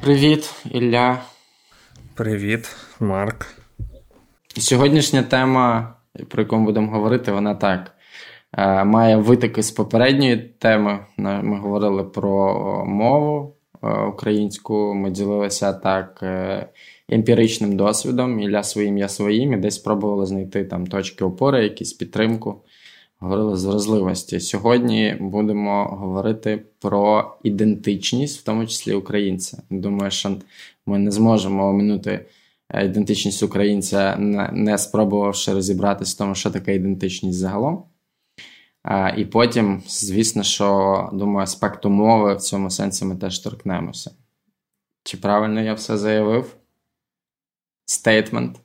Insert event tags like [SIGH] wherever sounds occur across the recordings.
Привіт, Ілля. Привіт, Марк. Сьогоднішня тема, про яку ми будемо говорити, вона так. Е, має витоки з попередньої теми. Ми говорили про мову е, українську. Ми ділилися так е, емпіричним досвідом, Ілля своїм, я своїм, і десь спробували знайти там точки опори, якісь підтримку. Говорили з вразливості. Сьогодні будемо говорити про ідентичність, в тому числі українця. Думаю, що ми не зможемо оминути ідентичність українця, не спробувавши розібратися в тому, що таке ідентичність загалом. І потім, звісно, що думаю, аспекту мови в цьому сенсі ми теж торкнемося. Чи правильно я все заявив? Стейтмент?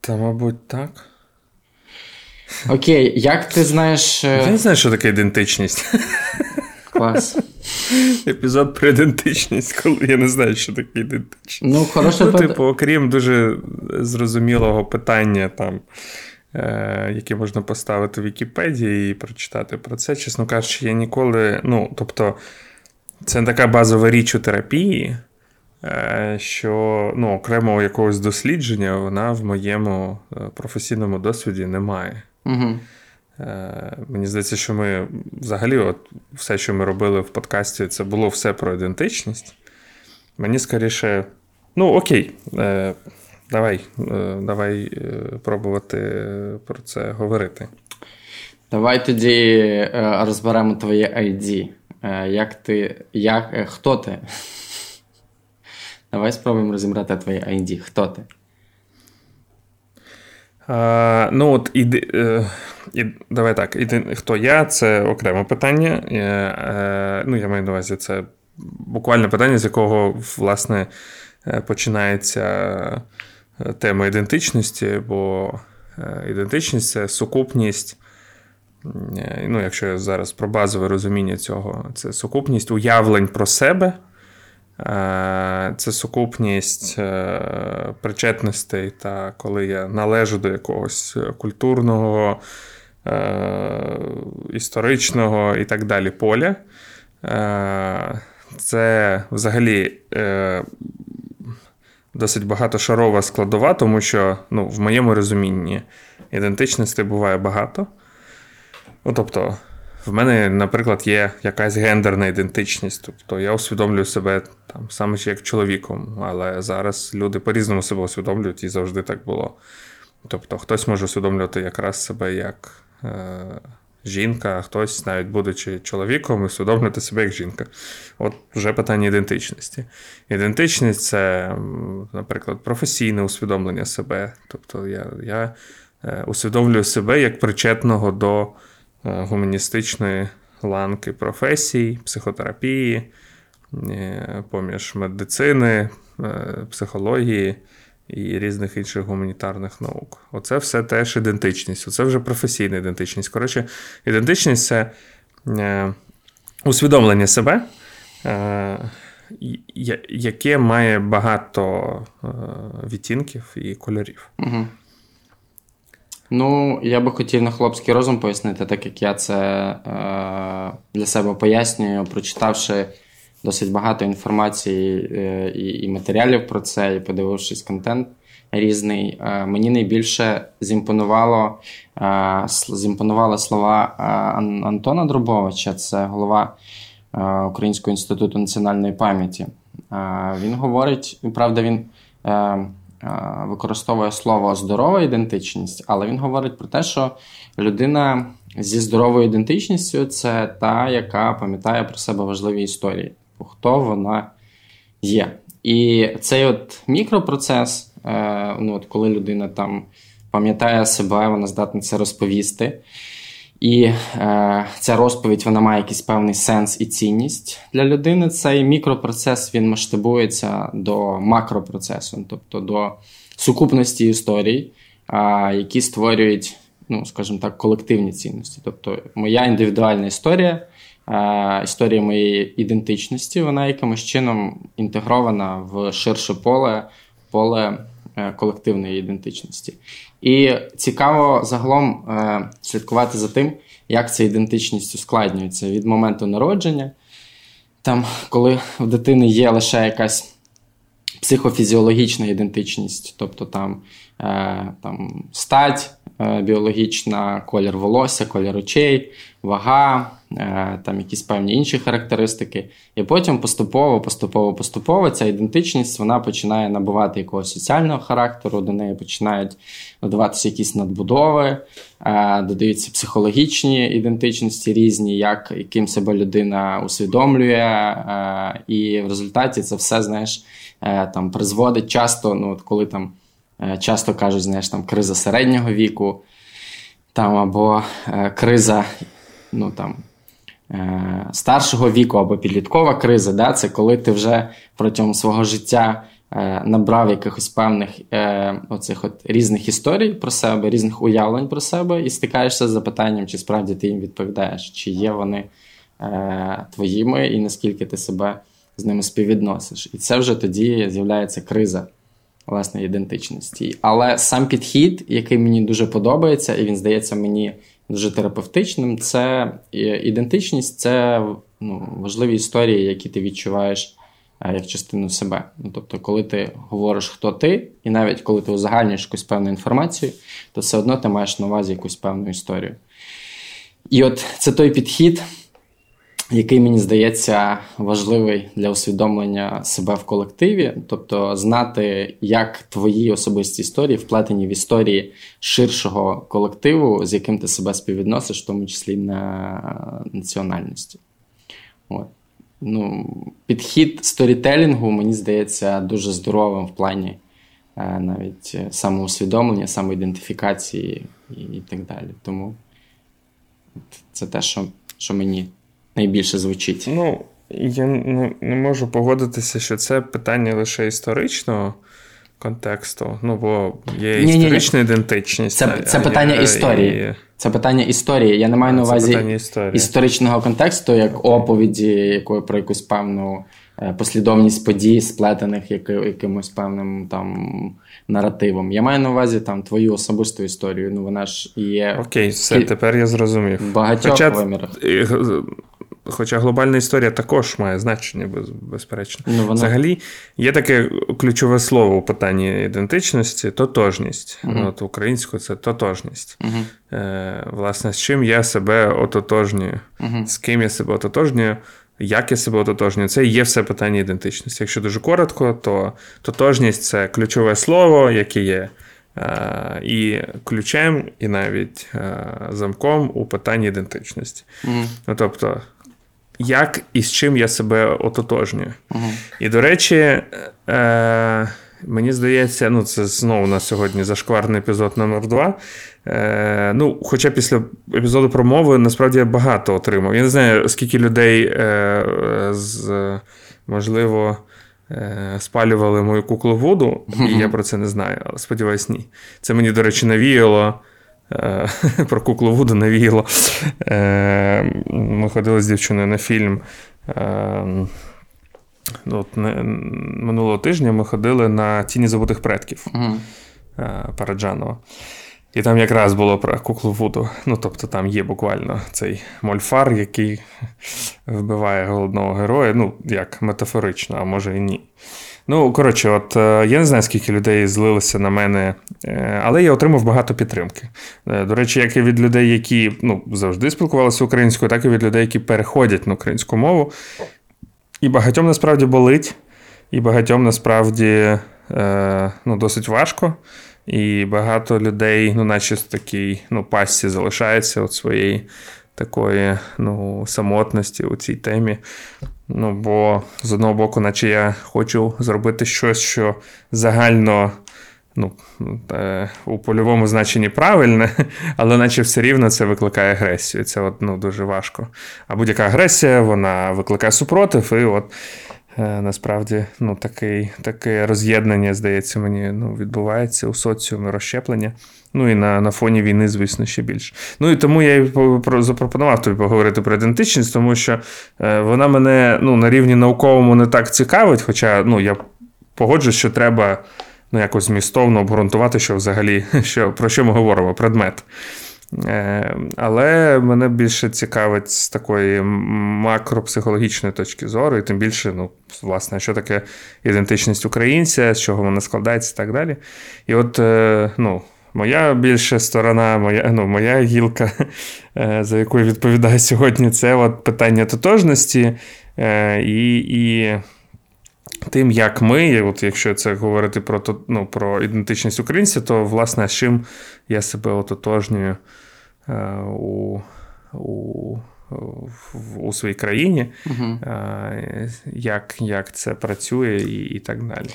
Та, мабуть, так. Окей, як ти знаєш. Е, я не знаю, що таке ідентичність. Клас. Епізод про ідентичність, коли я не знаю, що таке ідентичність. Ну, хороше ну, типу, окрім дуже зрозумілого питання, там, е, яке можна поставити в Вікіпедії і прочитати про це. Чесно кажучи, я ніколи. Ну, тобто, це така базова річ у терапії. Е, що ну, окремого якогось дослідження вона в моєму е, професійному досвіді немає. Угу. Мені здається, що ми взагалі, от все, що ми робили в подкасті, це було все про ідентичність. Мені скоріше, ну окей, давай, давай пробувати про це говорити. Давай тоді розберемо твоє ID. Як ти, як, Хто ти? [LAUGHS] Давай спробуємо розібрати твоє ID. Хто ти? Ну, от іди, е, і, давай так. Іди, хто я? Це окреме питання. Е, е, ну, я маю на увазі, це буквально питання, з якого, власне, е, починається е, тема ідентичності, бо е, ідентичність це сукупність. Ну, якщо я зараз про базове розуміння цього, це сукупність уявлень про себе. Е, це сукупність е, причетностей, та коли я належу до якогось культурного, е, історичного і так далі поля. Це взагалі досить багатошарова складова, тому що ну, в моєму розумінні ідентичностей буває багато. Ну, Тобто, в мене, наприклад, є якась гендерна ідентичність. Тобто я усвідомлюю себе там саме як чоловіком, але зараз люди по-різному себе усвідомлюють і завжди так було. Тобто, хтось може усвідомлювати якраз себе як е, жінка, а хтось, навіть будучи чоловіком, усвідомлювати себе як жінка. От вже питання ідентичності. Ідентичність це, наприклад, професійне усвідомлення себе. Тобто я, я е, усвідомлюю себе як причетного до. Е, гуманістичної ланки професій, психотерапії, е, поміж медицини, е, психології і різних інших гуманітарних наук. Оце все теж ідентичність, оце вже професійна ідентичність. Коротше, ідентичність це усвідомлення себе. Яке має багато відтінків і кольорів. Угу. Ну, я би хотів на хлопський розум пояснити, так як я це е, для себе пояснюю, прочитавши досить багато інформації е, і і матеріалів про це, і подивившись контент різний. Е, мені найбільше зімпонувало е, зімпонували слова е, Антона Дробовича, це голова е, Українського інституту національної пам'яті. Він говорить, правда, він використовує слово здорова ідентичність, але він говорить про те, що людина зі здоровою ідентичністю це та, яка пам'ятає про себе важливі історії, хто вона є. І цей от мікропроцес, е, ну от коли людина там пам'ятає себе, вона здатна це розповісти. І е, ця розповідь вона має якийсь певний сенс і цінність для людини. Цей мікропроцес він масштабується до макропроцесу, тобто до сукупності історій, е, які створюють, ну скажімо так, колективні цінності. Тобто, моя індивідуальна історія, е, історія моєї ідентичності, вона якимось чином інтегрована в ширше поле, поле. Е, колективної ідентичності. І цікаво загалом е, слідкувати за тим, як ця ідентичність ускладнюється від моменту народження. там, коли в дитини є лише якась психофізіологічна ідентичність, тобто там, е, там стать біологічна, колір волосся, колір очей, вага, е, там якісь певні інші характеристики. І потім поступово, поступово, поступово ця ідентичність вона починає набувати якогось соціального характеру, до неї починають додаватися якісь надбудови, е, додаються психологічні ідентичності різні, як яким себе людина усвідомлює. Е, і в результаті це все, знаєш, там призводить часто, ну, от коли там. Часто кажуть, знаєш, там криза середнього віку, там або е, криза ну, там, е, старшого віку або підліткова криза. Да? Це коли ти вже протягом свого життя е, набрав якихось певних е, оцих от різних історій про себе, різних уявлень про себе, і стикаєшся з запитанням, чи справді ти їм відповідаєш, чи є вони твоїми, і наскільки ти себе з ними співвідносиш. І це вже тоді з'являється криза. Власне, ідентичності. Але сам підхід, який мені дуже подобається, і він здається мені дуже терапевтичним. Це ідентичність, це ну, важливі історії, які ти відчуваєш е, як частину себе. Ну, Тобто, коли ти говориш, хто ти, і навіть коли ти узагальнюєш якусь певну інформацію, то все одно ти маєш на увазі якусь певну історію. І от це той підхід який мені здається важливий для усвідомлення себе в колективі, тобто знати, як твої особисті історії вплетені в історії ширшого колективу, з яким ти себе співвідносиш, в тому числі на національності. От. Ну, Підхід сторітелінгу, мені здається, дуже здоровим в плані е, навіть самоусвідомлення, самоідентифікації і, так далі. Тому це те, що, що мені найбільше звучить. Ну, я не, можу погодитися, що це питання лише історичного контексту. Ну, бо є ні, історична ні, ні. ідентичність. Це це питання історії. І... Це питання історії. Я не маю на увазі історичного контексту, як оповіді, якої про якусь певну е, послідовність подій, сплетених якимось певним там наративом. Я маю на увазі там твою особисту історію. Ну вона ж є. Окей, все, тепер я зрозумів. В багатьох Хоча... вимірах. Хоча глобальна історія також має значення, безперечно. Ну, вона... Взагалі, є таке ключове слово у питанні ідентичності тотожність. uh От Українською це тотожність. uh Е, Власне, з чим я себе ототожнюю, uh з ким я себе ототожнюю, як я себе ототожнюю, це є все питання ідентичності. Якщо дуже коротко, то тотожність це ключове слово, яке є. Е, і ключем, і навіть е, замком у питанні ідентичності. Mm. Ну, Тобто, як і з чим я себе ототожнюю. Угу. І, до речі, е, мені здається, ну це знову на сьогодні зашкварний епізод номер 2 Е, Ну, Хоча після епізоду про мови насправді я багато отримав. Я не знаю, скільки людей, е, з, можливо, е, спалювали мою куклу воду, і я про це не знаю, але сподіваюсь, ні. Це мені, до речі, навіяло. Е, [LAUGHS] про куклу Вуду навіяло. Е, ми ходили з дівчиною на фільм. Е, от Минулого тижня ми ходили на Тіні забутих предків угу. Параджанова. І там якраз було про куклу Вуду. Ну, тобто там є буквально цей мольфар, який вбиває головного героя. Ну, як метафорично, а може і ні. Ну, коротше, от е, я не знаю, скільки людей злилося на мене, е, але я отримав багато підтримки. Е, до речі, як і від людей, які ну, завжди спілкувалися українською, так і від людей, які переходять на українську мову. І багатьом насправді болить, і багатьом насправді ну, досить важко. І багато людей, ну, наче в такій ну, пасті залишається от своєї такої ну, самотності у цій темі. Ну, бо з одного боку, наче я хочу зробити щось, що загально ну, е, у польовому значенні правильне, [LAUGHS] але наче все рівно це викликає агресію. Це от, ну, дуже важко. А будь-яка агресія, вона викликає супротив, і от. Е, насправді, ну, такий, таке роз'єднання, здається, мені ну, відбувається у соціумі розщеплення. Ну і на на фоні війни, звісно, ще більше. Ну і тому я і запропонував тобі поговорити про ідентичність, тому що е, вона мене ну, на рівні науковому не так цікавить, хоча ну, я погоджуюсь, що треба ну, якось змістовно обґрунтувати, що взагалі [LAUGHS] що, про що ми говоримо, предмет. Е, але мене більше цікавить з такої макропсихологічної точки зору, і тим більше, ну, власне, що таке ідентичність українця, з чого вона складається і так далі. І от, е, ну. Моя більша сторона, моя ну, моя гілка, [LAUGHS] е, за яку я відповідаю сьогодні, це от питання тотожності. І і тим, як ми, от якщо це говорити про ну, про ідентичність українця, то власне з чим я себе ототожнюю е, у у, у своїй країні, угу. як як це працює і, і так далі.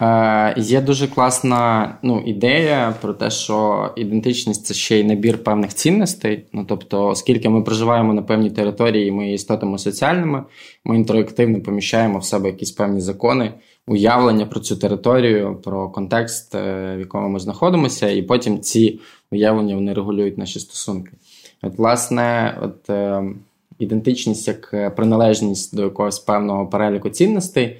Е, Є дуже класна ну, ідея про те, що ідентичність це ще й набір певних цінностей. Ну тобто, оскільки ми проживаємо на певній території, ми є істотами соціальними, ми інтерактивно поміщаємо в себе якісь певні закони, уявлення про цю територію, про контекст, е, в якому ми знаходимося, і потім ці уявлення вони регулюють наші стосунки. От, власне, от е, ідентичність як приналежність до якогось певного переліку цінностей.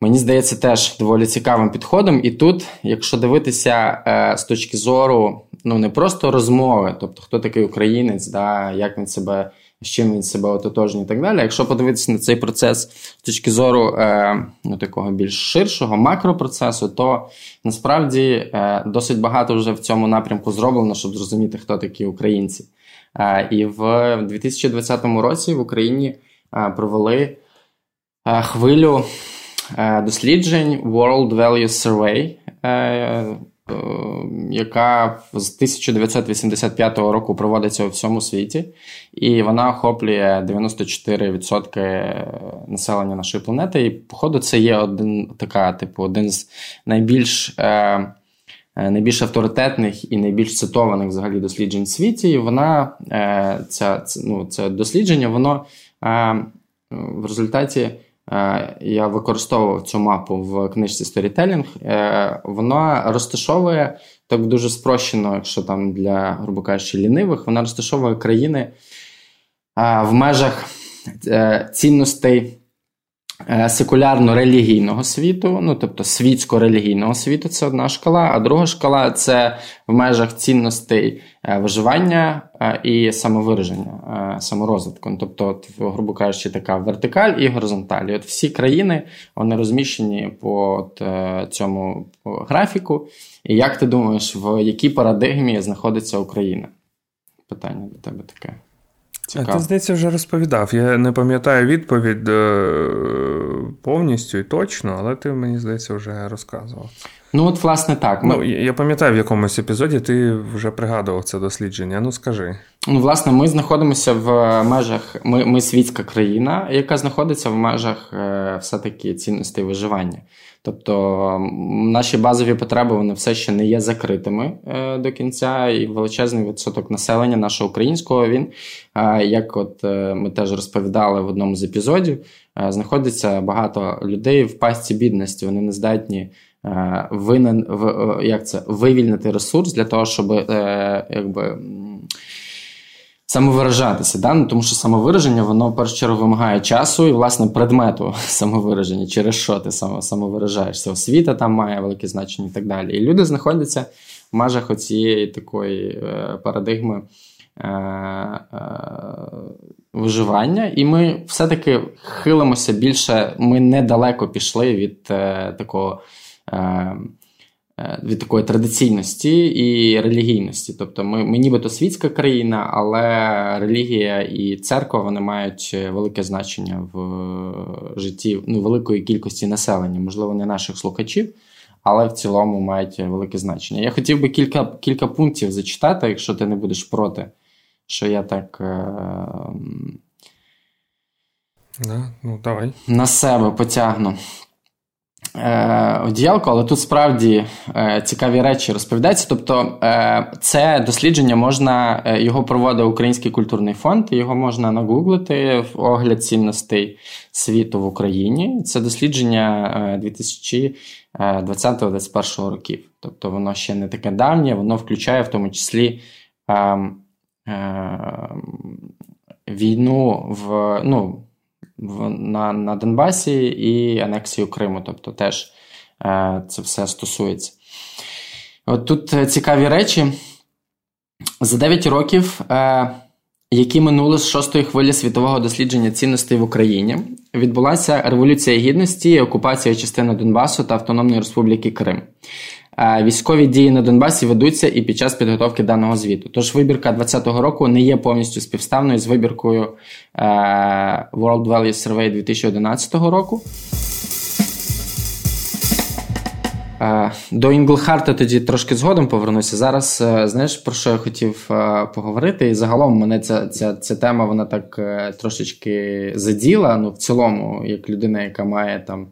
Мені здається, теж доволі цікавим підходом. І тут, якщо дивитися е, з точки зору, ну не просто розмови, тобто хто такий українець, да, як він себе, з чим він себе ототожнює і так далі. Якщо подивитися на цей процес з точки зору е, ну, такого більш ширшого макропроцесу, то насправді е, досить багато вже в цьому напрямку зроблено, щоб зрозуміти, хто такі українці. Е, і в 2020 році в Україні е, провели е, хвилю. Е, досліджень World Value Survey, е, е, яка з 1985 року проводиться у всьому світі, і вона охоплює 94% населення нашої планети. І, походу, це є один така, типу, один з найбільш. Найбільш авторитетних і найбільш цитованих взагалі досліджень в світі, і вона ця, ну, це дослідження, воно в результаті я використовував цю мапу в книжці Storytelling, е, Вона розташовує так дуже спрощено, якщо там для, грубо кажучи, лінивих, вона розташовує країни е, в межах цінностей Е, секулярно-релігійного світу, ну тобто світсько-релігійного світу, це одна шкала, а друга шкала це в межах цінностей е, виживання е, і самовираження, саморозвитку. Ну, тобто, от, грубо кажучи, така вертикаль і горизонталь. І От всі країни вони розміщені по от, цьому графіку. І як ти думаєш, в якій парадигмі знаходиться Україна? Питання до тебе таке. Цікаво. Ти, здається, вже розповідав. Я не пам'ятаю відповідь е, повністю і точно, але ти мені здається вже розказував. Ну, от, власне, так. Ми... Ну, Я пам'ятаю, в якомусь епізоді ти вже пригадував це дослідження. Ну, скажи. Ну, власне, ми знаходимося в межах. Ми ми світська країна, яка знаходиться в межах е, все-таки цінностей виживання. Тобто наші базові потреби вони все ще не є закритими е, до кінця, і величезний відсоток населення нашого українського він, е, як от е, ми теж розповідали в одному з епізодів, е, знаходиться багато людей в пастці бідності. Вони не здатні е, винен, в, е, як це, вивільнити ресурс для того, щоб якби самовиражатися, да? ну, тому що самовираження, воно в першу чергу вимагає часу і, власне, предмету [LAUGHS] самовираження, через що ти самовиражаєшся. Освіта там має велике значення і так далі. І люди знаходяться в межах оцієї такої е, парадигми. Е, е, виживання, і ми все-таки хилимося більше. Ми недалеко пішли від такого Е, від такої традиційності і релігійності. Тобто ми, ми нібито світська країна, але релігія і церква вони мають велике значення в житті ну, великої кількості населення, можливо, не наших слухачів, але в цілому мають велике значення. Я хотів би кілька кілька пунктів зачитати, якщо ти не будеш проти, що я так. Е, да, ну, давай. На себе потягну. Е, одіялко, але тут справді е, цікаві речі розповідаються. Тобто, е, це дослідження можна, його проводить Український культурний фонд, його можна нагуглити в огляд цінностей світу в Україні. Це дослідження 2020-2021 років. Тобто, воно ще не таке давнє, воно включає в тому числі. Війну в ну, на на Донбасі і анексію Криму. Тобто теж е, це все стосується. От тут е, цікаві речі. За 9 років, е, які минули з шостої хвилі світового дослідження цінностей в Україні, відбулася Революція Гідності, окупація частини Донбасу та Автономної Республіки Крим. Військові дії на Донбасі ведуться і під час підготовки даного звіту. Тож вибірка 2020 року не є повністю співставною з вибіркою е, World Value Survey 2011 року. Е, до Інглхарта тоді трошки згодом повернуся. Зараз знаєш, про що я хотів поговорити? І загалом мене ця ця, ця тема вона так трошечки заділа. Ну, в цілому, як людина, яка має там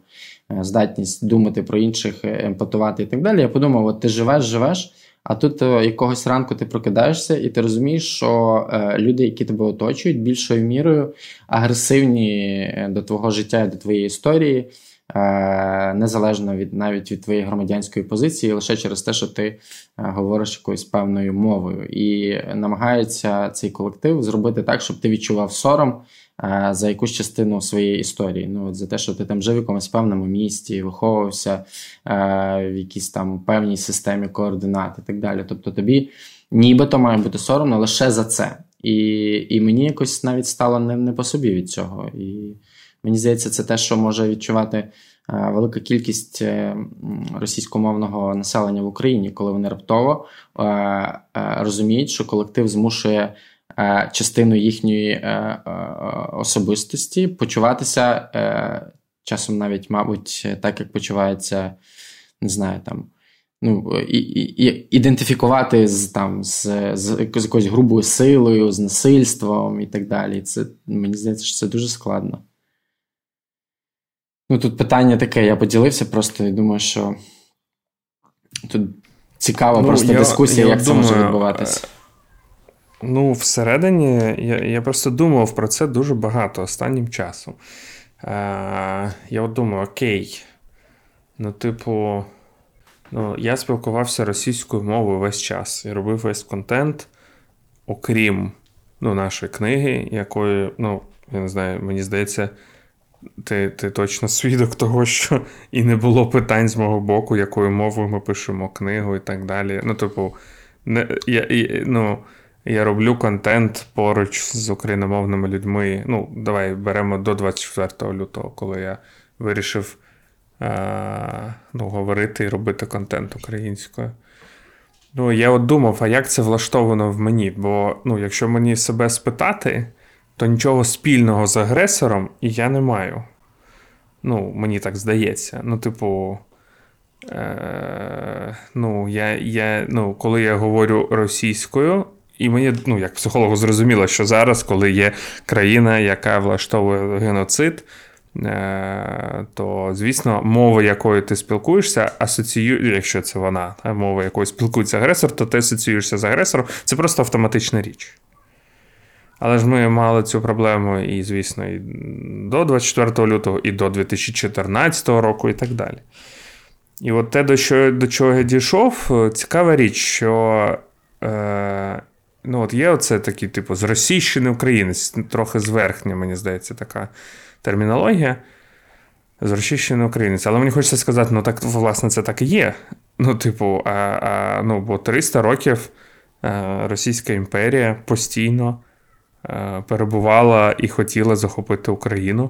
Е, здатність думати про інших, е, емпатувати і так далі. Я подумав: от ти живеш, живеш, а тут е, якогось ранку ти прокидаєшся, і ти розумієш, що люди, які тебе оточують, більшою мірою агресивні до твого життя і до твоєї історії. Незалежно від навіть від твоєї громадянської позиції, лише через те, що ти говориш якоюсь певною мовою, і намагається цей колектив зробити так, щоб ти відчував сором Е, за якусь частину своєї історії. Ну, от За те, що ти там жив в якомусь певному місті, виховувався е, в якійсь там певній системі координат і так далі. Тобто тобі нібито має бути соромно лише за це. І і мені якось навіть стало не, не по собі від цього. І мені здається, це те, що може відчувати. Е, велика кількість російськомовного населення в Україні, коли вони раптово розуміють, що колектив змушує Е, частину їхньої е, е, особистості, почуватися часом навіть, мабуть, так як почувається, не знаю, там. Ну, і, і, Ідентифікувати з там з, з, з якоюсь грубою силою, з насильством і так далі. Це мені здається, що це дуже складно. Ну, тут питання таке, я поділився просто і думаю, що тут цікава ну, просто я, дискусія, я як думаю, це може відбуватися. Ну, всередині я я просто думав про це дуже багато останнім часом. Е, Я от думаю, окей. Ну, типу, ну, я спілкувався російською мовою весь час і робив весь контент, окрім ну, нашої книги, якої, ну, я не знаю, мені здається, ти ти точно свідок того, що і не було питань з мого боку, якою мовою ми пишемо книгу і так далі. Ну, типу, не, я, і, ну, я роблю контент поруч з україномовними людьми. Ну, давай беремо до 24 лютого, коли я вирішив е- ну, говорити і робити контент українською. Ну, я от думав, а як це влаштовано в мені? Бо ну, якщо мені себе спитати, то нічого спільного з агресором я не маю. Ну, мені так здається. Ну, типу. Е, ну, я, я, ну, Коли я говорю російською, і мені, ну, як психологу, зрозуміло, що зараз, коли є країна, яка влаштовує геноцид, е, то, звісно, мова, якою ти спілкуєшся, асоціює, якщо це вона, мова, якою спілкується агресор, то ти асоціюєшся з агресором. Це просто автоматична річ. Але ж ми мали цю проблему, і, звісно, і до 24 лютого, і до 2014 року, і так далі. І от те, до що, до чого я дійшов, цікава річ, що е, Ну, от є оце такий, типу, зросійщений українець, трохи зверхня, мені здається, така термінологія. Зросійщений українець. Але мені хочеться сказати, ну так, власне, це так і є. Ну, типу, а, а, ну, бо 300 років е, Російська імперія постійно е, перебувала і хотіла захопити Україну.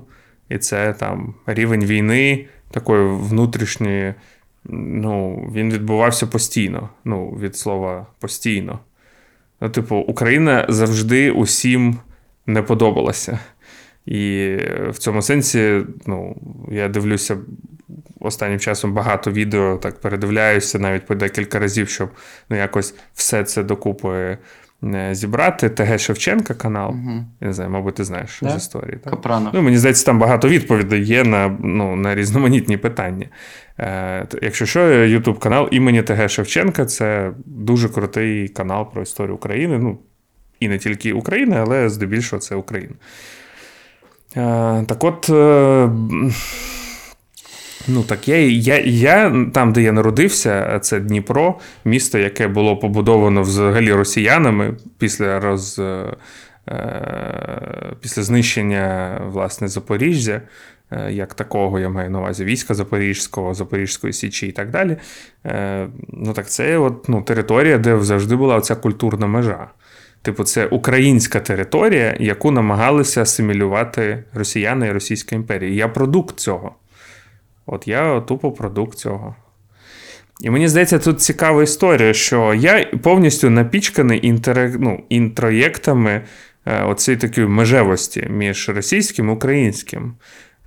І це там рівень війни, такої внутрішньої, ну, він відбувався постійно. Ну, від слова постійно. Ну, типу, Україна завжди усім не подобалася. І в цьому сенсі, ну, я дивлюся останнім часом багато відео, так передивляюся навіть по декілька разів, щоб ну, якось все це докупи е, зібрати. ТГ Шевченка канал. Угу. Я не знаю, мабуть, ти знаєш yeah. з історії. Так? Ну, Мені здається, там багато відповідей є на ну, на різноманітні питання. Е, Якщо що, YouTube канал імені ТГ Шевченка це дуже крутий канал про історію України. Ну, І не тільки України, але здебільшого це Україна. Е, Так от. Е, Ну так, я я, я там, де я народився, це Дніпро, місто, яке було побудовано взагалі росіянами після роз, е, після знищення власне Запоріжжя. е, як такого, я маю на увазі війська Запорізького, Запорізької Січі і так далі. Е, ну так це от, ну, територія, де завжди була оця культурна межа. Типу, це українська територія, яку намагалися асимілювати росіяни і Російська імперія. Я продукт цього. От я тупо продукт цього. І мені здається, тут цікава історія, що я повністю напічканий інтер... ну, інтроєктами е, оцієї такої межевості між російським і українським.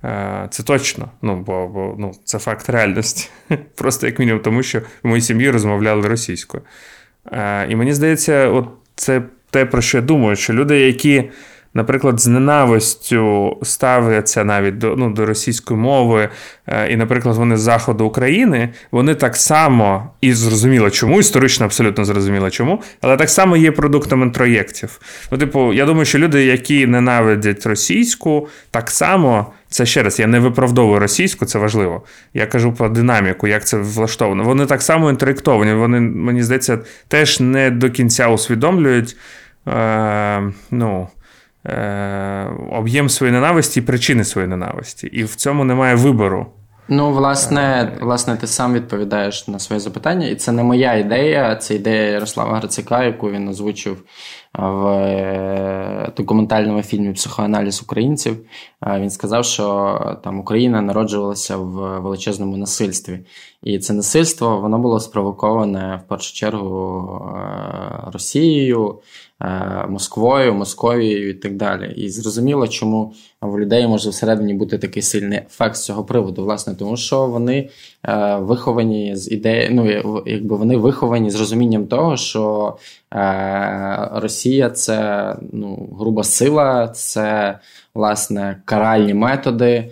Е, це точно, ну, бо бо ну, це факт реальності. [LAUGHS] Просто як мінімум, тому що в моїй сім'ї розмовляли російською. Е, і мені здається, от це те, про що я думаю, що люди, які наприклад, з ненавистю ставляться навіть до ну, до російської мови, е, і, наприклад, вони з заходу України, вони так само і зрозуміло чому, історично абсолютно зрозуміло чому, але так само є продуктом інтроєктів. Ну, типу, я думаю, що люди, які ненавидять російську, так само. Це ще раз, я не виправдовую російську, це важливо. Я кажу про динаміку, як це влаштовано. Вони так само інтеректовані, вони, мені здається, теж не до кінця усвідомлюють. Е, ну, об'єм своєї ненависті і причини своєї ненависті. І в цьому немає вибору. Ну, власне, власне, ти сам відповідаєш на своє запитання, і це не моя ідея, це ідея Ярослава Грицака, яку він озвучив в е, документальному фільмі Психоаналіз українців. Він сказав, що там Україна народжувалася в величезному насильстві, і це насильство воно було спровоковане в першу чергу е, Росією. Е, Москвою, Московією і так далі. І зрозуміло, чому в людей може всередині бути такий сильний ефект з цього приводу, власне, тому що вони е, виховані з ідеї, ну якби вони виховані з розумінням того, що е, Росія це ну, груба сила, це власне каральні методи,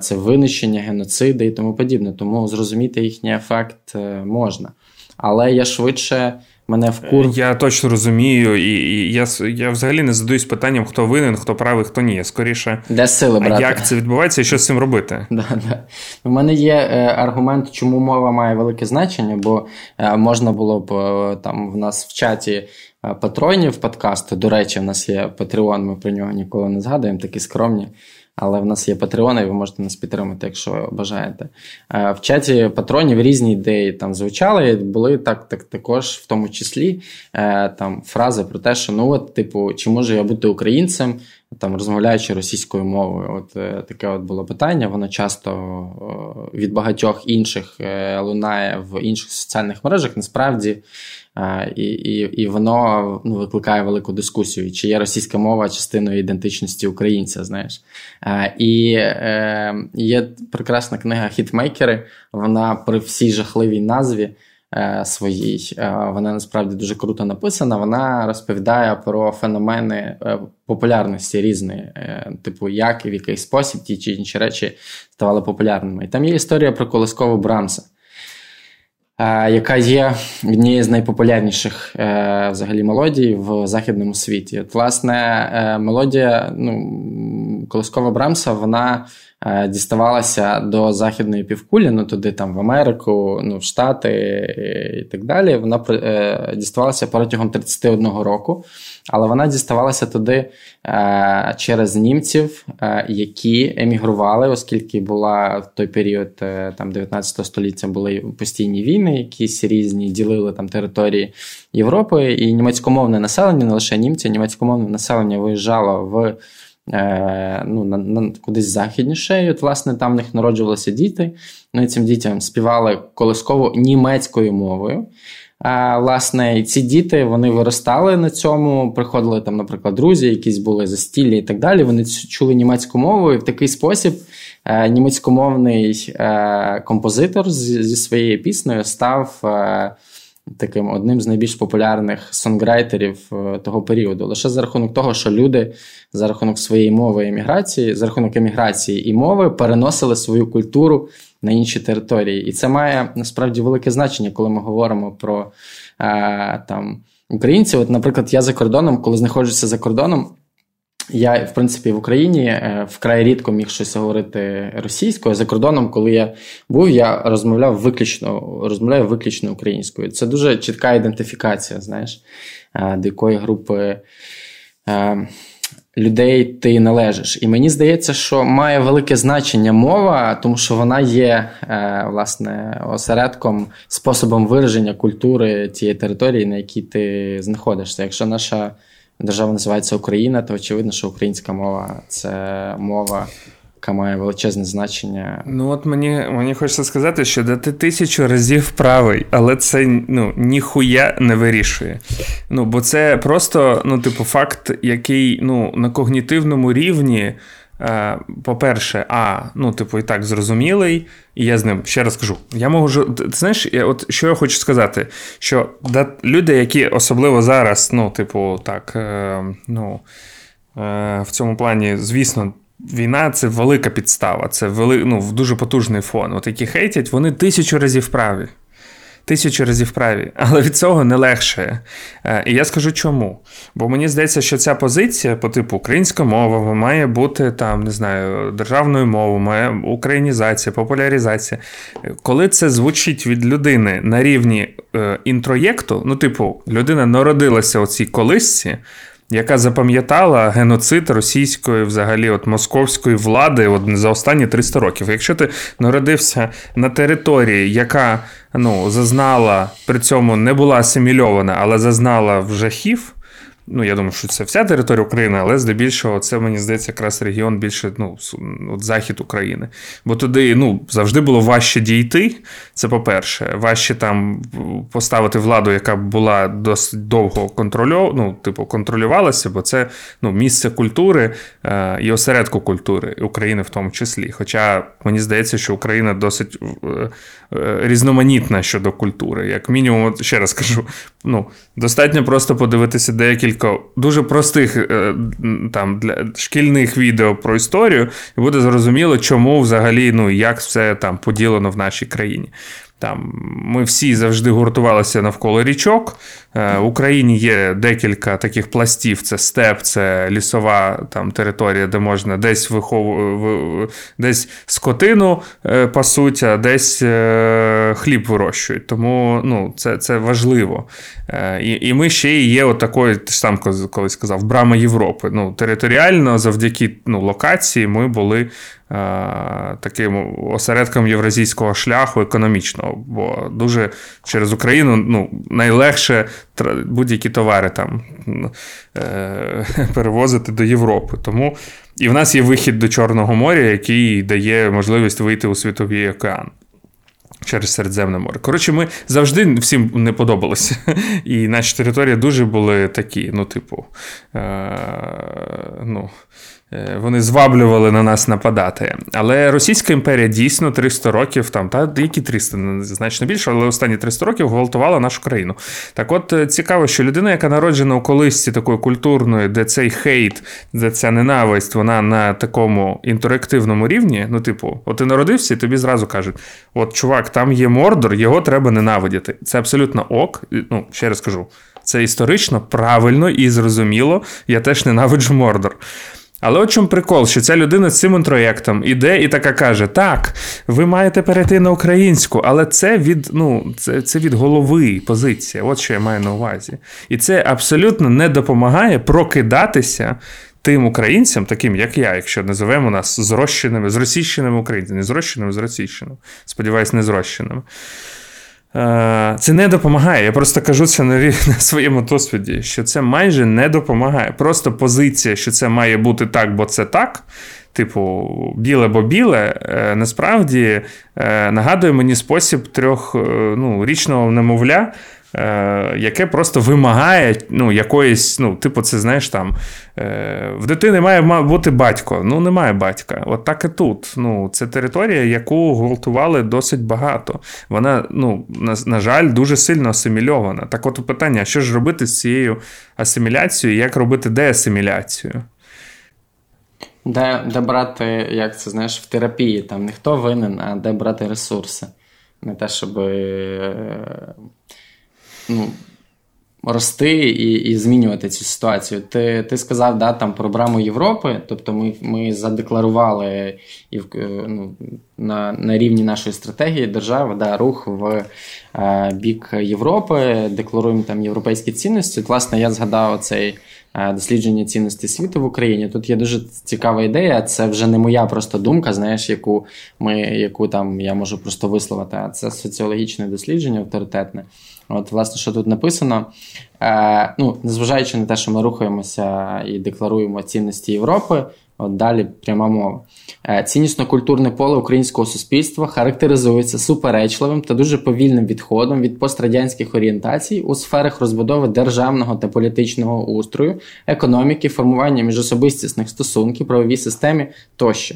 це винищення, геноциди і тому подібне. Тому зрозуміти їхній ефект можна. Але я швидше мене в кур. Я точно розумію, і, і я я взагалі не задаюсь питанням, хто винен, хто правий, хто ні. Скоріше, де сили брати? як це відбувається і що з цим робити? [LAUGHS] Да, да. У мене є е, аргумент, чому мова має велике значення, бо е, можна було б е, там в нас в чаті. Е, патронів подкасту. До речі, в нас є Patreon, ми про нього ніколи не згадуємо, такі скромні. Але в нас є патреони, ви можете нас підтримати, якщо бажаєте. Е, в чаті патронів різні ідеї там звучали. Були так, так також, в тому числі е, там фрази про те, що ну от, типу, чи можу я бути українцем, там розмовляючи російською мовою. От е, таке от було питання. Воно часто від багатьох інших лунає в інших соціальних мережах. Насправді і і, і воно ну, викликає велику дискусію, чи є російська мова частиною ідентичності українця. знаєш. І е, є прекрасна книга Хітмейкери. Вона при всій жахливій назві е, своїй, вона насправді дуже круто написана. Вона розповідає про феномени е, популярності різної, е, типу, як і в який спосіб ті чи інші речі ставали популярними. І там є історія про колискову Брамса. Е, яка є однією з найпопулярніших е, взагалі мелодій в західному світі. От, Власне, е, мелодія ну, Колоскова Брамса, вона діставалася до західної півкулі, ну туди там в Америку, ну, в Штати і так далі. Вона діставалася протягом 31 року але вона діставалася туди е, через німців, е, які емігрували, оскільки була в той період е, там 19 століття були постійні війни, якісь різні ділили там території Європи, і німецькомовне населення, не лише німці, німецькомовне населення виїжджало в. Ну, на, на кудись західніше, і от, власне, там в них народжувалися діти. Ну і цим дітям співали колисково німецькою мовою. Власне, і ці діти вони виростали на цьому, приходили там, наприклад, друзі, якісь були застіллі і так далі. Вони чули німецьку мову, і в такий спосіб е, німецькомовний е, композитор зі своєю піснею став. Е, таким одним з найбільш популярних сонграйтерів того періоду, лише за рахунок того, що люди за рахунок своєї мови еміграції, за рахунок еміграції і мови переносили свою культуру на інші території. І це має насправді велике значення, коли ми говоримо про е, там українців. От, наприклад, я за кордоном, коли знаходжуся за кордоном. Я, в принципі, в Україні е, вкрай рідко міг щось говорити російською. За кордоном, коли я був, я розмовляв виключно розмовляю виключно українською. Це дуже чітка ідентифікація, знаєш, е, до якої групи е, людей ти належиш. І мені здається, що має велике значення мова, тому що вона є е, власне осередком, способом вираження культури тієї території, на якій ти знаходишся. Якщо наша держава називається Україна, то очевидно, що українська мова це мова яка має величезне значення. Ну от мені мені хочеться сказати, що да ти тисячу разів правий, але це ну, ніхуя не вирішує. Ну, Бо це просто, ну, типу, факт, який ну, на когнітивному рівні. Е, по-перше, а, ну, типу, і так зрозумілий, і я з ним ще раз кажу: я можу. Ти знаєш, я, от що я хочу сказати, що да, люди, які особливо зараз, ну, типу, так, е, ну, е, в цьому плані, звісно, Війна це велика підстава, це вели, ну, дуже потужний фон. От які хейтять, вони тисячу разів праві. Тисячу разів праві, але від цього не легше. І я скажу чому. Бо мені здається, що ця позиція по типу українська мова має бути там, не знаю, державною мовою, має українізація, популяризація. Коли це звучить від людини на рівні е, інтроєкту, ну, типу, людина народилася у цій колисці яка запам'ятала геноцид російської, взагалі, от московської влади от за останні 300 років. Якщо ти народився на території, яка ну, зазнала при цьому не була асимільована, але зазнала в жахів, Ну, я думаю, що це вся територія України, але здебільшого це мені здається якраз регіон більше ну, от захід України. Бо туди ну, завжди було важче дійти. Це по-перше, важче там поставити владу, яка була досить довго контрольов... ну, типу, контролювалася, бо це ну, місце культури е, і осередку культури України в тому числі. Хоча мені здається, що Україна досить е, е, різноманітна щодо культури. Як мінімум, ще раз кажу, ну, достатньо просто подивитися деякі декілька дуже простих е, там для шкільних відео про історію, і буде зрозуміло, чому взагалі ну як все там поділено в нашій країні. Там Ми всі завжди гуртувалися навколо річок. Е, в Україні є декілька таких пластів: це степ, це лісова там територія, де можна десь вихов... десь скотину е, пасуть, а десь е, хліб вирощують. Тому ну, це це важливо. І і ми ще є отакою, ти ж сам колись сказав, брама Європи. Ну, Територіально, завдяки ну, локації, ми були таким осередком євразійського шляху економічного, бо дуже через Україну ну, найлегше будь-які товари там е, [LAUGHS] перевозити до Європи. Тому і в нас є вихід до Чорного моря, який дає можливість вийти у світовий океан. Через Середземне море. Коротше, ми завжди всім не подобалися. [LAUGHS] І наші території дуже були такі, ну, типу, е, ну, Е, вони зваблювали на нас нападати. Але Російська імперія дійсно 300 років, там, та які 300, значно більше, але останні 300 років гвалтувала нашу країну. Так от е, цікаво, що людина, яка народжена у колисці такої культурної, де цей хейт, де ця ненависть, вона на такому інтерактивному рівні, ну, типу, от ти народився, і тобі зразу кажуть: от, чувак, там є мордор, його треба ненавидіти. Це абсолютно ок. Ну, ще раз кажу. Це історично правильно і зрозуміло. Я теж ненавиджу Мордор. Але от чому прикол, що ця людина з цим інтроєктом іде і така каже: Так, ви маєте перейти на українську, але це від ну, це, це від голови позиція. От що я маю на увазі. І це абсолютно не допомагає прокидатися. Тим українцям, таким як я, якщо називемо нас зрощеними, зросійщеними українцями, не зрощеними, зросійщеними. Сподіваюсь, не зрощеними. Е, це не допомагає. Я просто кажу це [LAUGHS] на, своєму досвіді, що це майже не допомагає. Просто позиція, що це має бути так, бо це так. Типу, біле бо біле, е, насправді е, нагадує мені спосіб трьох ну, річного немовля, Е, яке просто вимагає ну, якоїсь, ну, типу, це знаєш там, е, в дитини має бути батько. Ну, немає батька. От так і тут. Ну, Це територія, яку гвалтували досить багато. Вона, ну, на, на жаль, дуже сильно асимільована. Так от питання: що ж робити з цією асиміляцією, як робити деасиміляцію? Де де брати, як це знаєш, в терапії там не хто винен, а де брати ресурси. Не те, щоб е, ну, рости і і змінювати цю ситуацію. Ти ти сказав да, там про браму Європи, тобто ми ми задекларували і ну, на на рівні нашої стратегії держави да, рух в е, бік Європи, декларуємо там європейські цінності. От, власне, я згадав цей. Е, дослідження цінності світу в Україні. Тут є дуже цікава ідея. Це вже не моя просто думка, знаєш, яку ми, яку там я можу просто висловити. А це соціологічне дослідження авторитетне. От, власне, що тут написано. Е, ну, Незважаючи на те, що ми рухаємося і декларуємо цінності Європи, от далі пряма мова. Е, ціннісно-культурне поле українського суспільства характеризується суперечливим та дуже повільним відходом від пострадянських орієнтацій у сферах розбудови державного та політичного устрою, економіки, формування міжособистісних стосунків, правовій системі тощо.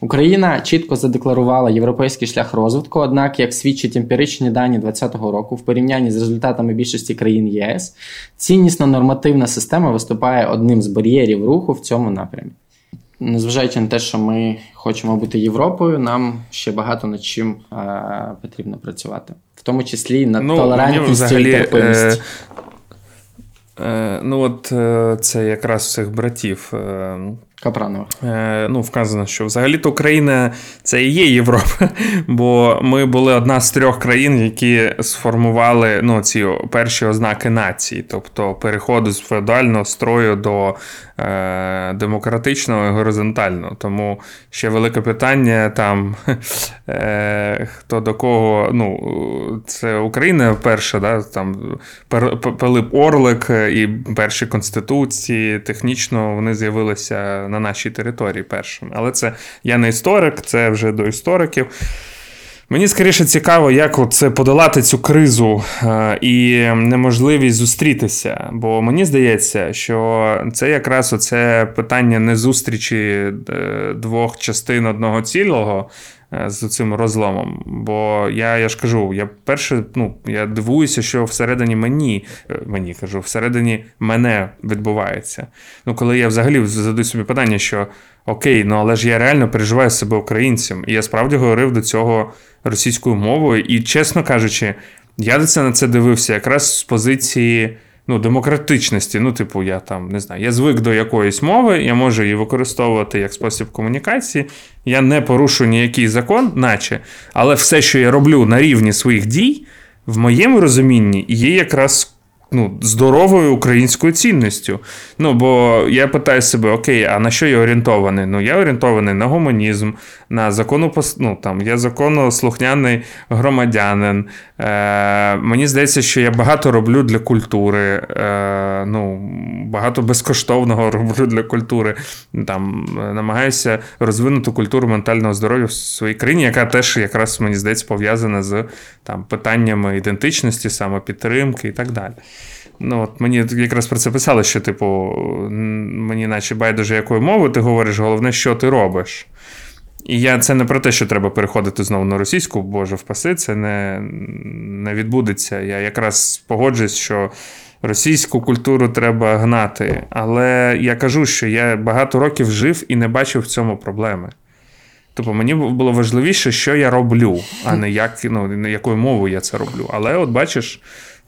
Україна чітко задекларувала європейський шлях розвитку, однак, як свідчать емпіричні дані 2020 року, в порівнянні з результатами більшості країн ЄС, ціннісно нормативна система виступає одним з бар'єрів руху в цьому напрямі. Незважаючи на те, що ми хочемо бути Європою, нам ще багато над чим а, потрібно працювати, в тому числі над ну, толерантністю і терпимістю. Е, е, ну, от е, це якраз цих братів. Е, Капранова. Е, ну, Вказано, що взагалі-то Україна це і є Європа, [LAUGHS] бо ми були одна з трьох країн, які сформували ну, ці перші ознаки нації, тобто переходу з феодального строю до е, демократичного і горизонтального. Тому ще велике питання там, [LAUGHS] е, хто до кого. ну, Це Україна перша, да, там Пилип Орлик і перші конституції, технічно вони з'явилися на нашій території першими. Але це я не історик, це вже до істориків. Мені скоріше цікаво, як це подолати цю кризу е, і неможливість зустрітися. Бо мені здається, що це якраз оце питання не зустрічі е, двох частин одного цілого, з цим розломом. Бо я я ж кажу, я перше, ну, я дивуюся, що всередині мені, е, мені кажу, всередині мене відбувається. Ну, коли я взагалі задаю собі питання, що окей, ну але ж я реально переживаю себе українцем. І я справді говорив до цього російською мовою. І, чесно кажучи, я це на це дивився якраз з позиції ну, демократичності. Ну, типу, я там не знаю, я звик до якоїсь мови, я можу її використовувати як спосіб комунікації. Я не порушую ніякий закон, наче, але все, що я роблю на рівні своїх дій, в моєму розумінні є якраз ну, здоровою українською цінністю. Ну, бо я питаю себе, окей, а на що я орієнтований? Ну, я орієнтований на гуманізм, на закону ну, там, я законослухняний громадянин. Е, Мені здається, що я багато роблю для культури, Е, ну, багато безкоштовного роблю для культури. Там, Намагаюся розвинути культуру ментального здоров'я в своїй країні, яка теж якраз мені здається пов'язана з там, питаннями ідентичності, самопідтримки і так далі. Ну, от Мені якраз про це писали, що, типу, мені наче байдуже якою мовою ти говориш, головне, що ти робиш. І я це не про те, що треба переходити знову на російську, боже впаси, це не не відбудеться. Я якраз погоджуюсь, що російську культуру треба гнати. Але я кажу, що я багато років жив і не бачив в цьому проблеми. Тобто мені було важливіше, що я роблю, а не як, ну, якою мовою я це роблю. Але от бачиш.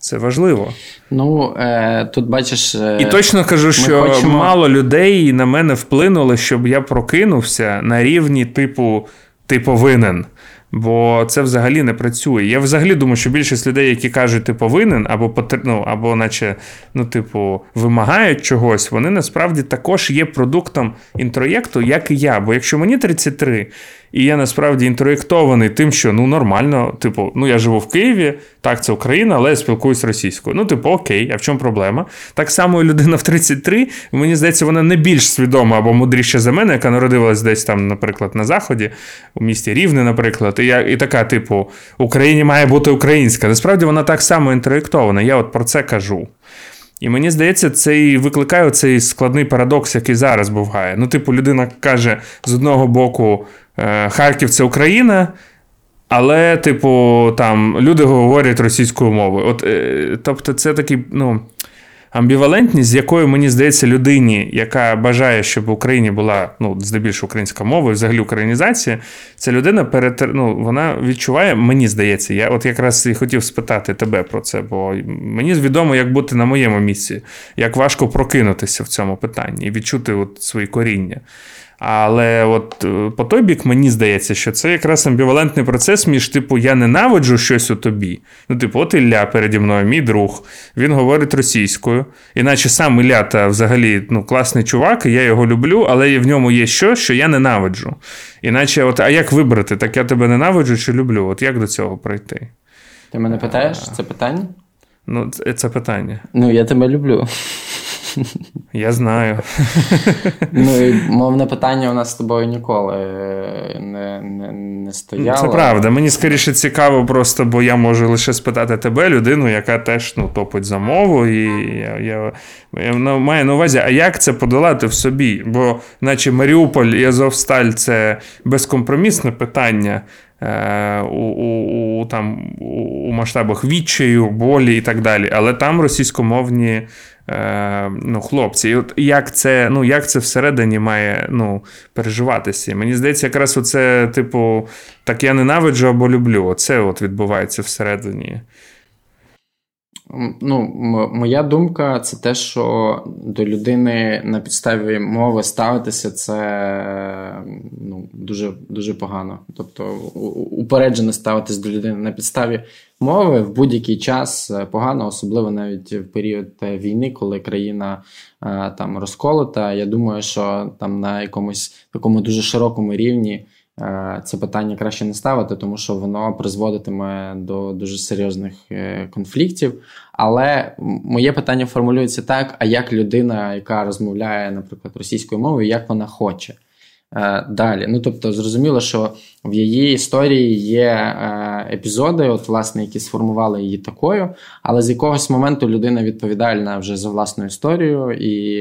Це важливо. Ну е, тут бачиш. Е, І точно кажу, що хочемо... мало людей на мене вплинули, щоб я прокинувся на рівні типу ти повинен. Бо це взагалі не працює. Я взагалі думаю, що більшість людей, які кажуть, ти повинен, або ну, або наче, ну, типу, вимагають чогось, вони насправді також є продуктом інтроєкту, як і я. Бо якщо мені 33, і я насправді інтроєктований тим, що ну нормально, типу, ну я живу в Києві, так, це Україна, але я спілкуюсь російською. Ну, типу, окей, а в чому проблема? Так само людина в 33, мені здається, вона не більш свідома або мудріша за мене, яка народилась десь там, наприклад, на Заході, у місті Рівне, наприклад, і я і така, типу, Україні має бути українська. Насправді вона так само інтроєктована. Я от про це кажу. І мені здається, це і викликає цей складний парадокс, який зараз буває. Ну, типу, людина каже з одного боку. Е, Харків це Україна, але, типу, там люди говорять російською мовою. От, е, Тобто, це такий, ну. амбівалентність, з якою мені здається, людині, яка бажає, щоб в Україні була ну, здебільшого українська мова, і взагалі українізація, ця людина перетер... ну, вона відчуває, мені здається, я от якраз і хотів спитати тебе про це, бо мені відомо, як бути на моєму місці, як важко прокинутися в цьому питанні і відчути от свої коріння. Але от е, по той бік мені здається, що це якраз амбівалентний процес між, типу, я ненавиджу щось у тобі. Ну, типу, от Ілля переді мною, мій друг, він говорить російською. Іначе сам Ілля та взагалі ну, класний чувак, і я його люблю, але в ньому є щось, що я ненавиджу. Іначе, от, а як вибрати? Так я тебе ненавиджу чи люблю? От як до цього пройти? Ти мене питаєш це питання? Ну, це питання. Ну, я тебе люблю. Я знаю. [LAUGHS] Ну, і мовне питання у нас з тобою ніколи не не, не стояло. Це правда. Мені скоріше цікаво, просто, бо я можу лише спитати тебе, людину, яка теж ну, топить за мову, і я я, я маю на увазі, а як це подолати в собі? Бо, наче Маріуполь і Азовсталь це безкомпромісне питання. Е, у у, у, там, у масштабах відчаю, болі і так далі. Але там російськомовні е, ну, хлопці. І от як це ну, як це всередині має ну, переживатися? Мені здається, якраз оце, типу, так я ненавиджу або люблю. Оце от відбувається всередині. Ну, Моя думка це те, що до людини на підставі мови ставитися це ну, дуже дуже погано. Тобто упереджено ставитись до людини на підставі мови в будь-який час погано, особливо навіть в період війни, коли країна там розколота. Я думаю, що там на якомусь такому дуже широкому рівні. Е, це питання краще не ставити, тому що воно призводитиме до дуже серйозних е, конфліктів. Але моє питання формулюється так: а як людина, яка розмовляє, наприклад, російською мовою, як вона хоче? Е, далі. Ну тобто, зрозуміло, що в її історії є е, епізоди, от, власне, які сформували її такою, але з якогось моменту людина відповідальна вже за власну історію, і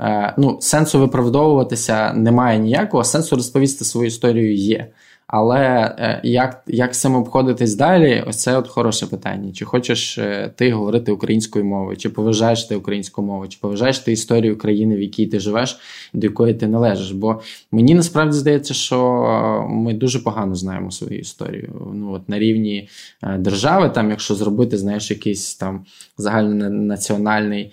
е, ну, сенсу виправдовуватися немає ніякого, сенсу розповісти свою історію є. Але е, як як з цим обходитись далі? Ось це от хороше питання. Чи хочеш е, ти говорити українською мовою, чи поважаєш ти українську мову, чи поважаєш ти історію країни, в якій ти живеш, до якої ти належиш? Бо мені насправді здається, що ми дуже погано знаємо свою історію. Ну от на рівні е, держави, там, якщо зробити, знаєш, якийсь там загальнонаціональний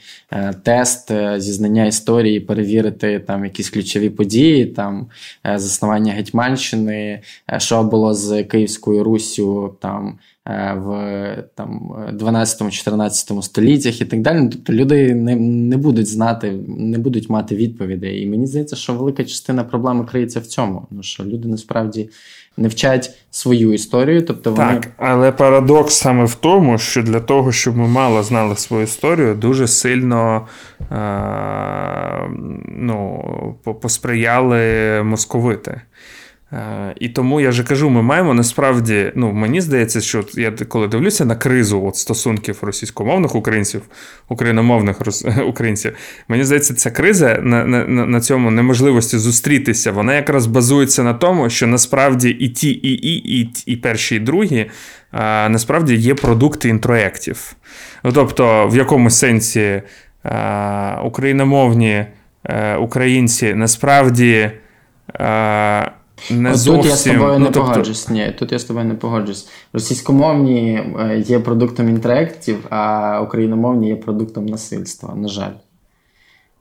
тест зі знання історії, перевірити там якісь ключові події, там заснування Гетьманщини. Е, що було з Київською Руссю там е, в там, 12-14 століттях і так далі. Ну, тобто люди не не будуть знати, не будуть мати відповідей. І мені здається, що велика частина проблеми криється в цьому. Ну, що люди насправді не вчать свою історію. Тобто вони... Так, але парадокс саме в тому, що для того, щоб ми мало знали свою історію, дуже сильно е- ну, посприяли московити. Е, і тому я же кажу, ми маємо насправді, ну мені здається, що я коли дивлюся на кризу от стосунків російськомовних українців, україномовних рос... [LAUGHS] українців, мені здається, ця криза на на, на цьому неможливості зустрітися, вона якраз базується на тому, що насправді і ті, і і, і, і перші, і другі а, насправді є продукти інтроєктів. Ну, Тобто, в якомусь сенсі а, україномовні а, е, українці насправді. А, не зовсім... Тут я з тобою ну, не тобто... погоджусь. Ні, тут я з тобою не погоджусь. Російськомовні е, є продуктом інтерактів, а україномовні є продуктом насильства, на жаль.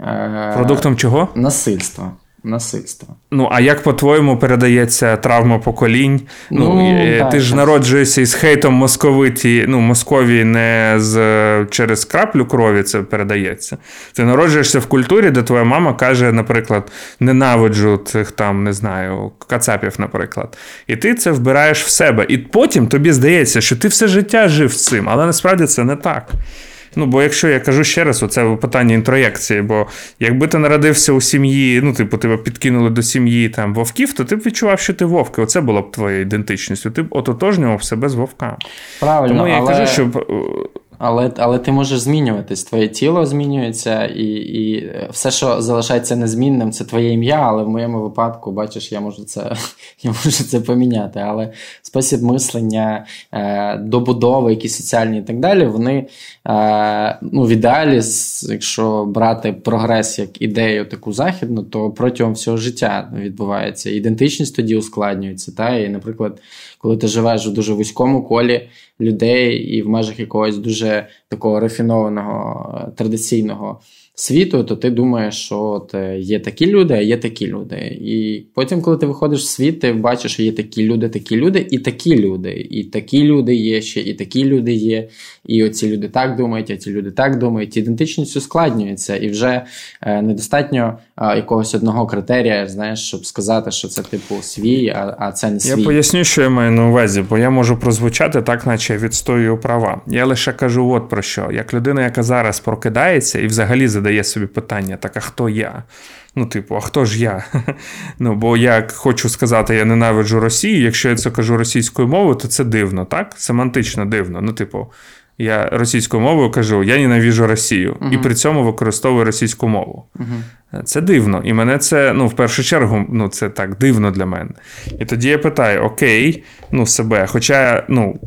Е, продуктом чого? Насильства насильства. Ну, а як по-твоєму передається травма поколінь? Ну, ну так, Ти ж так. народжуєшся із хейтом московиті, ну, Московії не з через краплю крові це передається. Ти народжуєшся в культурі, де твоя мама каже, наприклад, ненавиджу цих там, не знаю, кацапів, наприклад. І ти це вбираєш в себе. І потім тобі здається, що ти все життя жив з цим, але насправді це не так. Ну, бо якщо я кажу ще раз, оце питання інтроєкції, бо якби ти народився у сім'ї, ну, типу, тебе підкинули до сім'ї там вовків, то ти б відчував, що ти вовки. Оце була б твоя ідентичність. Ти б ототожнював себе з вовками. Правильно, Тому я але... кажу, що Але але ти можеш змінюватись. Твоє тіло змінюється, і і все, що залишається незмінним, це твоє ім'я. Але в моєму випадку, бачиш, я можу це [LAUGHS] я можу це поміняти. Але спосіб мислення, е, добудови, якісь соціальні і так далі, вони е, ну, в ідеалі, якщо брати прогрес як ідею таку західну, то протягом всього життя відбувається. Ідентичність тоді ускладнюється. Та? І, наприклад, коли ти живеш у дуже вузькому колі людей і в межах якогось дуже такого рафінованого е, традиційного світу, то ти думаєш, що от е, є такі люди, а є такі люди. І потім, коли ти виходиш в світ, ти бачиш, що є такі люди, такі люди, і такі люди. І такі люди є ще, і такі люди є. І оці люди так думають, а ці люди так думають. Ідентичність ускладнюється, і вже е, недостатньо якогось одного критерія, знаєш, щоб сказати, що це типу свій, а а це не свій. Я поясню, що я маю на увазі, бо я можу прозвучати так, наче відстоюю права. Я лише кажу, от про що. Як людина, яка зараз прокидається і взагалі задає собі питання: так а хто я? Ну, типу, а хто ж я? [LAUGHS] Ну, Бо я хочу сказати, я ненавиджу Росію. Якщо я це кажу російською мовою, то це дивно, так? Семантично дивно. Ну, типу, я російською мовою кажу, я ненавіжу Росію, uh-huh. і при цьому використовую російську мову. Uh-huh. Це дивно. І мене це, ну, в першу чергу, ну, це так дивно для мене. І тоді я питаю: окей, ну, себе. Хоча, ну,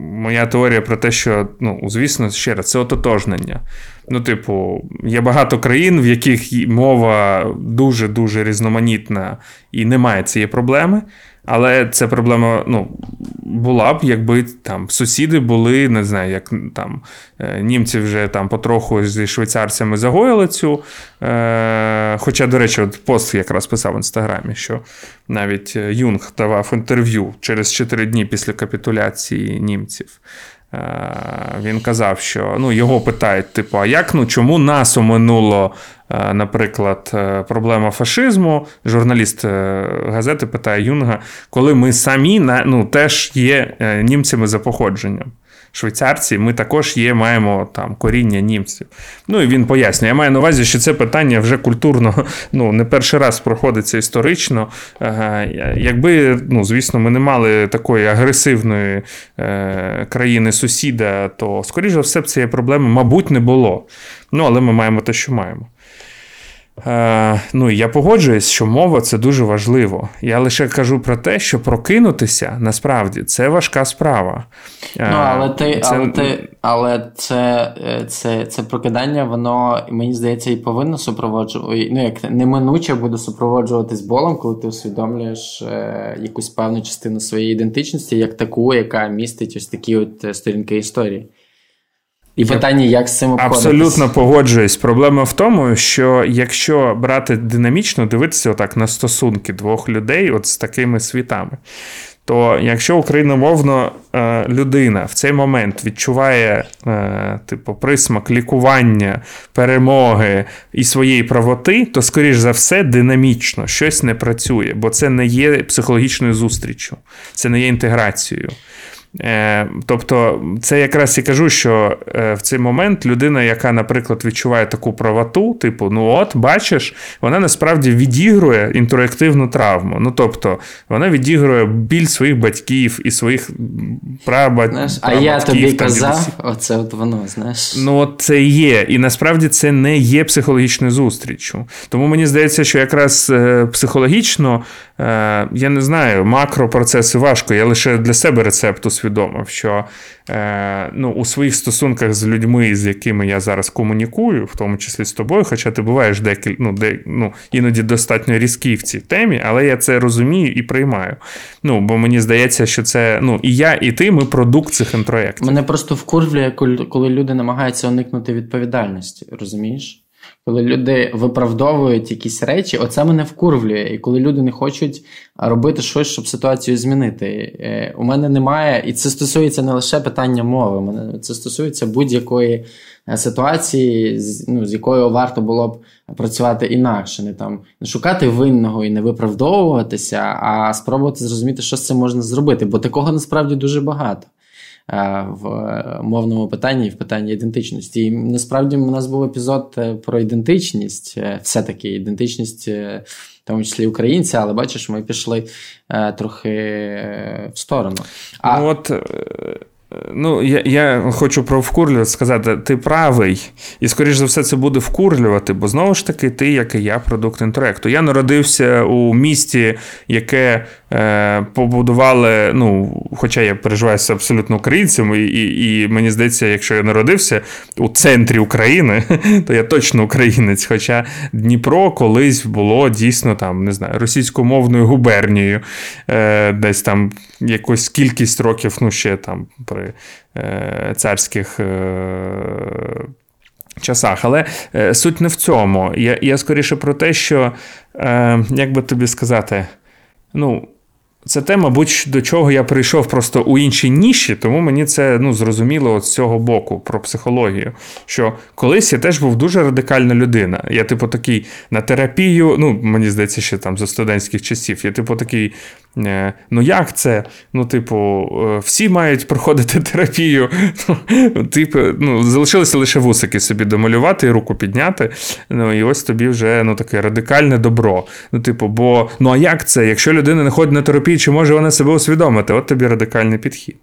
моя теорія про те, що, ну, звісно, ще раз, це ототожнення. Ну, типу, є багато країн, в яких мова дуже-дуже різноманітна і немає цієї проблеми. Але ця проблема ну, була б, якби там сусіди були, не знаю, як там е, німці вже там потроху зі швейцарцями загоїли цю. Е, Хоча, до речі, от пост якраз писав в інстаграмі, що навіть Юнг давав інтерв'ю через 4 дні після капітуляції німців. Е, він казав, що ну, його питають: типу, а як ну чому нас оминуло, е, наприклад, е, проблема фашизму? Журналіст газети питає Юнга, коли ми самі ну, теж є німцями за походженням швейцарці, ми також є, маємо там коріння німців. Ну і він пояснює. Я маю на увазі, що це питання вже культурно [LAUGHS] ну, не перший раз проходиться історично. Якби, ну, звісно, ми не мали такої агресивної е, країни-сусіда, то, скоріш за все, цієї проблеми, мабуть, не було. Ну, але ми маємо те, що маємо. Е, ну я погоджуюсь, що мова це дуже важливо. Я лише кажу про те, що прокинутися насправді це важка справа. Е, ну, але ти, це... але ти, але це, е, це, це прокидання, воно мені здається, і повинно супроводжувати. Ну, як неминуче буде супроводжуватись болем, коли ти усвідомлюєш е, якусь певну частину своєї ідентичності, як таку, яка містить ось такі от сторінки історії. І питання, як з цим обходитись. Абсолютно погоджуюсь. Проблема в тому, що якщо брати динамічно, дивитися отак на стосунки двох людей, от з такими світами, то якщо україномовна е, людина в цей момент відчуває е, типу, присмак лікування, перемоги і своєї правоти, то, скоріш за все, динамічно щось не працює, бо це не є психологічною зустрічю, це не є інтеграцією. Е, тобто, це якраз і кажу, що е, в цей момент людина, яка, наприклад, відчуває таку правоту, типу, ну от, бачиш, вона насправді відігрує інтерактивну травму. Ну тобто, вона відігрує біль своїх батьків і своїх прабатьків. А я тобі казав, оце от воно, знаєш. Ну, от це є. І насправді це не є психологічною зустрічю. Тому мені здається, що якраз е, психологічно, я не знаю, макропроцеси важко, я лише для себе рецепту усвідомив, що е, ну, у своїх стосунках з людьми, з якими я зараз комунікую, в тому числі з тобою, хоча ти буваєш декіль, ну, де, ну, іноді достатньо різкий в цій темі, але я це розумію і приймаю. Ну, Бо мені здається, що це ну, і я, і ти ми продукт цих інтроєктів. Мене просто вкурвлює, коли люди намагаються уникнути відповідальності, розумієш? Коли люди виправдовують якісь речі, оце мене вкурвлює. І коли люди не хочуть робити щось, щоб ситуацію змінити. Е, у мене немає, і це стосується не лише питання мови, мене це стосується будь-якої е, ситуації, ну, з якою варто було б працювати інакше, не там не шукати винного і не виправдовуватися, а спробувати зрозуміти, що з цим можна зробити, бо такого насправді дуже багато. Е, в мовному питанні і в питанні ідентичності. І насправді у нас був епізод е, про ідентичність, е, все-таки ідентичність, в тому числі українця, але бачиш, ми пішли трохи в сторону. А... Ну, от Ну, я я хочу про вкурлювати сказати, ти правий, і, скоріш за все, це буде вкурлювати, бо знову ж таки, ти, як і я, продукт інтелекту. Я народився у місті, яке е, побудували, ну, хоча я переживаюся абсолютно українцем, і, і, і мені здається, якщо я народився у центрі України, [LAUGHS] то я точно українець. Хоча Дніпро колись було дійсно там, не знаю, російськомовною губернією, е, десь там якусь кількість років, ну, ще там при царських. Е, Часах, але е, суть не в цьому. Я я скоріше про те, що, е, як би тобі сказати, ну, це те, мабуть, до чого я прийшов просто у іншій ніші, тому мені це ну, зрозуміло от з цього боку про психологію. Що колись я теж був дуже радикальна людина. Я, типу, такий на терапію, ну, мені здається, ще там за студентських часів, я, типу, такий Е, ну, як це? Ну, типу, е, всі мають проходити терапію. Типу, ну, залишилося лише вусики собі домалювати і руку підняти. Ну, і ось тобі вже ну, таке радикальне добро. Ну, типу, бо ну а як це? Якщо людина не ходить на терапію, чи може вона себе усвідомити? От тобі радикальний підхід.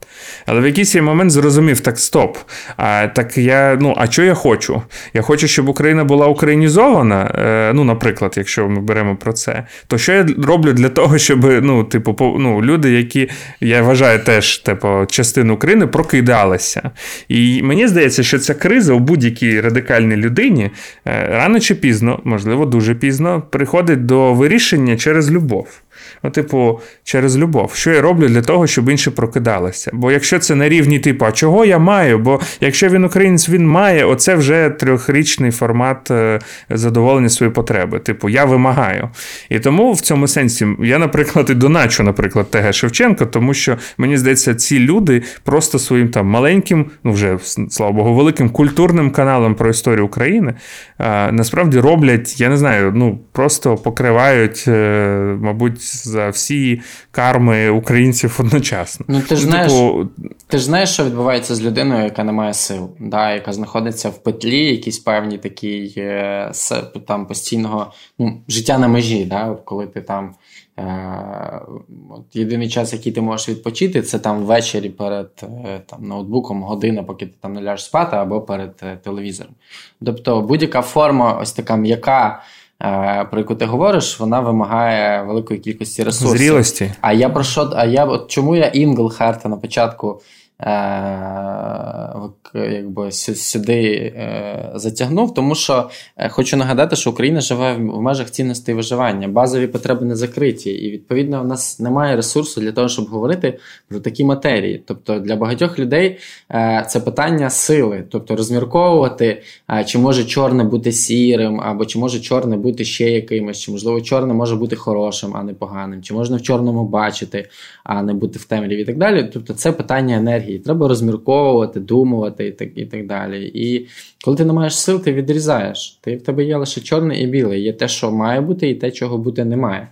Але в якийсь момент зрозумів, так стоп. А так я, ну, а що я хочу? Я хочу, щоб Україна була українізована. Е, ну, наприклад, якщо ми беремо про це, то що я роблю для того, щоб ну, типу, типу, ну, люди, які я вважаю теж типу, частину України, прокидалися. І мені здається, що ця криза у будь-якій радикальній людині е, рано чи пізно, можливо, дуже пізно, приходить до вирішення через любов. Ну, типу, через любов. Що я роблю для того, щоб інші прокидалися? Бо якщо це на рівні, типу, а чого я маю? Бо якщо він українець, він має, оце вже трьохрічний формат е, задоволення своєї потреби. Типу, я вимагаю. І тому в цьому сенсі я, наприклад, і доначу, наприклад, ТГ Шевченко, тому що мені здається, ці люди просто своїм там маленьким, ну вже слава Богу, великим культурним каналом про історію України насправді роблять, я не знаю, ну просто покривають, е, мабуть за всі карми українців одночасно. Ну ти ж ну, знаєш, типу... ти ж знаєш, що відбувається з людиною, яка не має сил, да, яка знаходиться в петлі, якісь певні такий е, там постійного ну, життя на межі, да, коли ти там. Е, от Єдиний час, який ти можеш відпочити, це там ввечері перед е, там, ноутбуком година, поки ти там не ляжеш спати, або перед телевізором. Тобто будь-яка форма, ось така м'яка. Е, про яку ти говориш, вона вимагає великої кількості ресурсів. Зрілості. А я про що? А я от чому я Інглхарта на початку якби сюди е, затягнув, тому що е, хочу нагадати, що Україна живе в межах цінностей виживання, базові потреби не закриті, і відповідно у нас немає ресурсу для того, щоб говорити про такі матерії. Тобто для багатьох людей е, це питання сили, тобто розмірковувати, чи може чорне бути сірим, або чи може чорне бути ще якимось, чи можливо чорне може бути хорошим, а не поганим, чи можна в чорному бачити, а не бути в темряві і так далі. Тобто це питання енергії. Треба розмірковувати, думати і так і так далі. І коли ти не маєш сил, ти відрізаєш. Ти в тебе є лише чорне і біле. Є те, що має бути, і те, чого бути не має.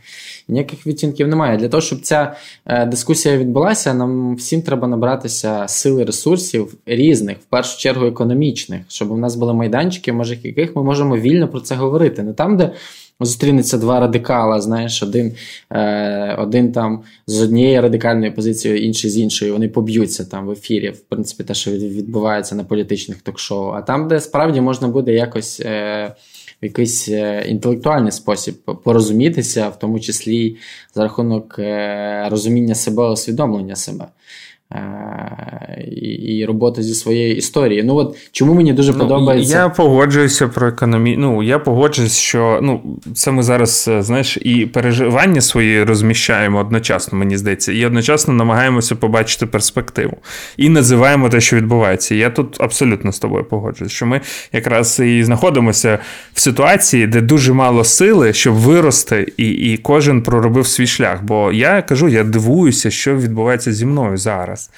Ніяких відтінків немає. Для того, щоб ця е, дискусія відбулася, нам всім треба набратися сили ресурсів різних, в першу чергу економічних, щоб у нас були майданчики, в межах яких ми можемо вільно про це говорити. Не там, де зустрінеться два радикала, знаєш, один е, один там з однієї радикальної позиції, інший з іншої. Вони поб'ються там в ефірі. В принципі, те, що відбувається на політичних ток-шоу. А там, де справді можна буде якось. Е, в якийсь е, інтелектуальний спосіб порозумітися, в тому числі за рахунок е, розуміння себе, усвідомлення себе. Е, і робота зі своєю історією. Ну от чому мені дуже ну, подобається. Я погоджуюся про економію. Ну я погоджуюсь, що ну це ми зараз е, знаєш і переживання свої розміщаємо одночасно, мені здається, і одночасно намагаємося побачити перспективу і називаємо те, що відбувається. Я тут абсолютно з тобою погоджуюсь, що ми якраз і знаходимося в ситуації, де дуже мало сили, щоб вирости, і, і кожен проробив свій шлях. Бо я кажу, я дивуюся, що відбувається зі мною зараз час.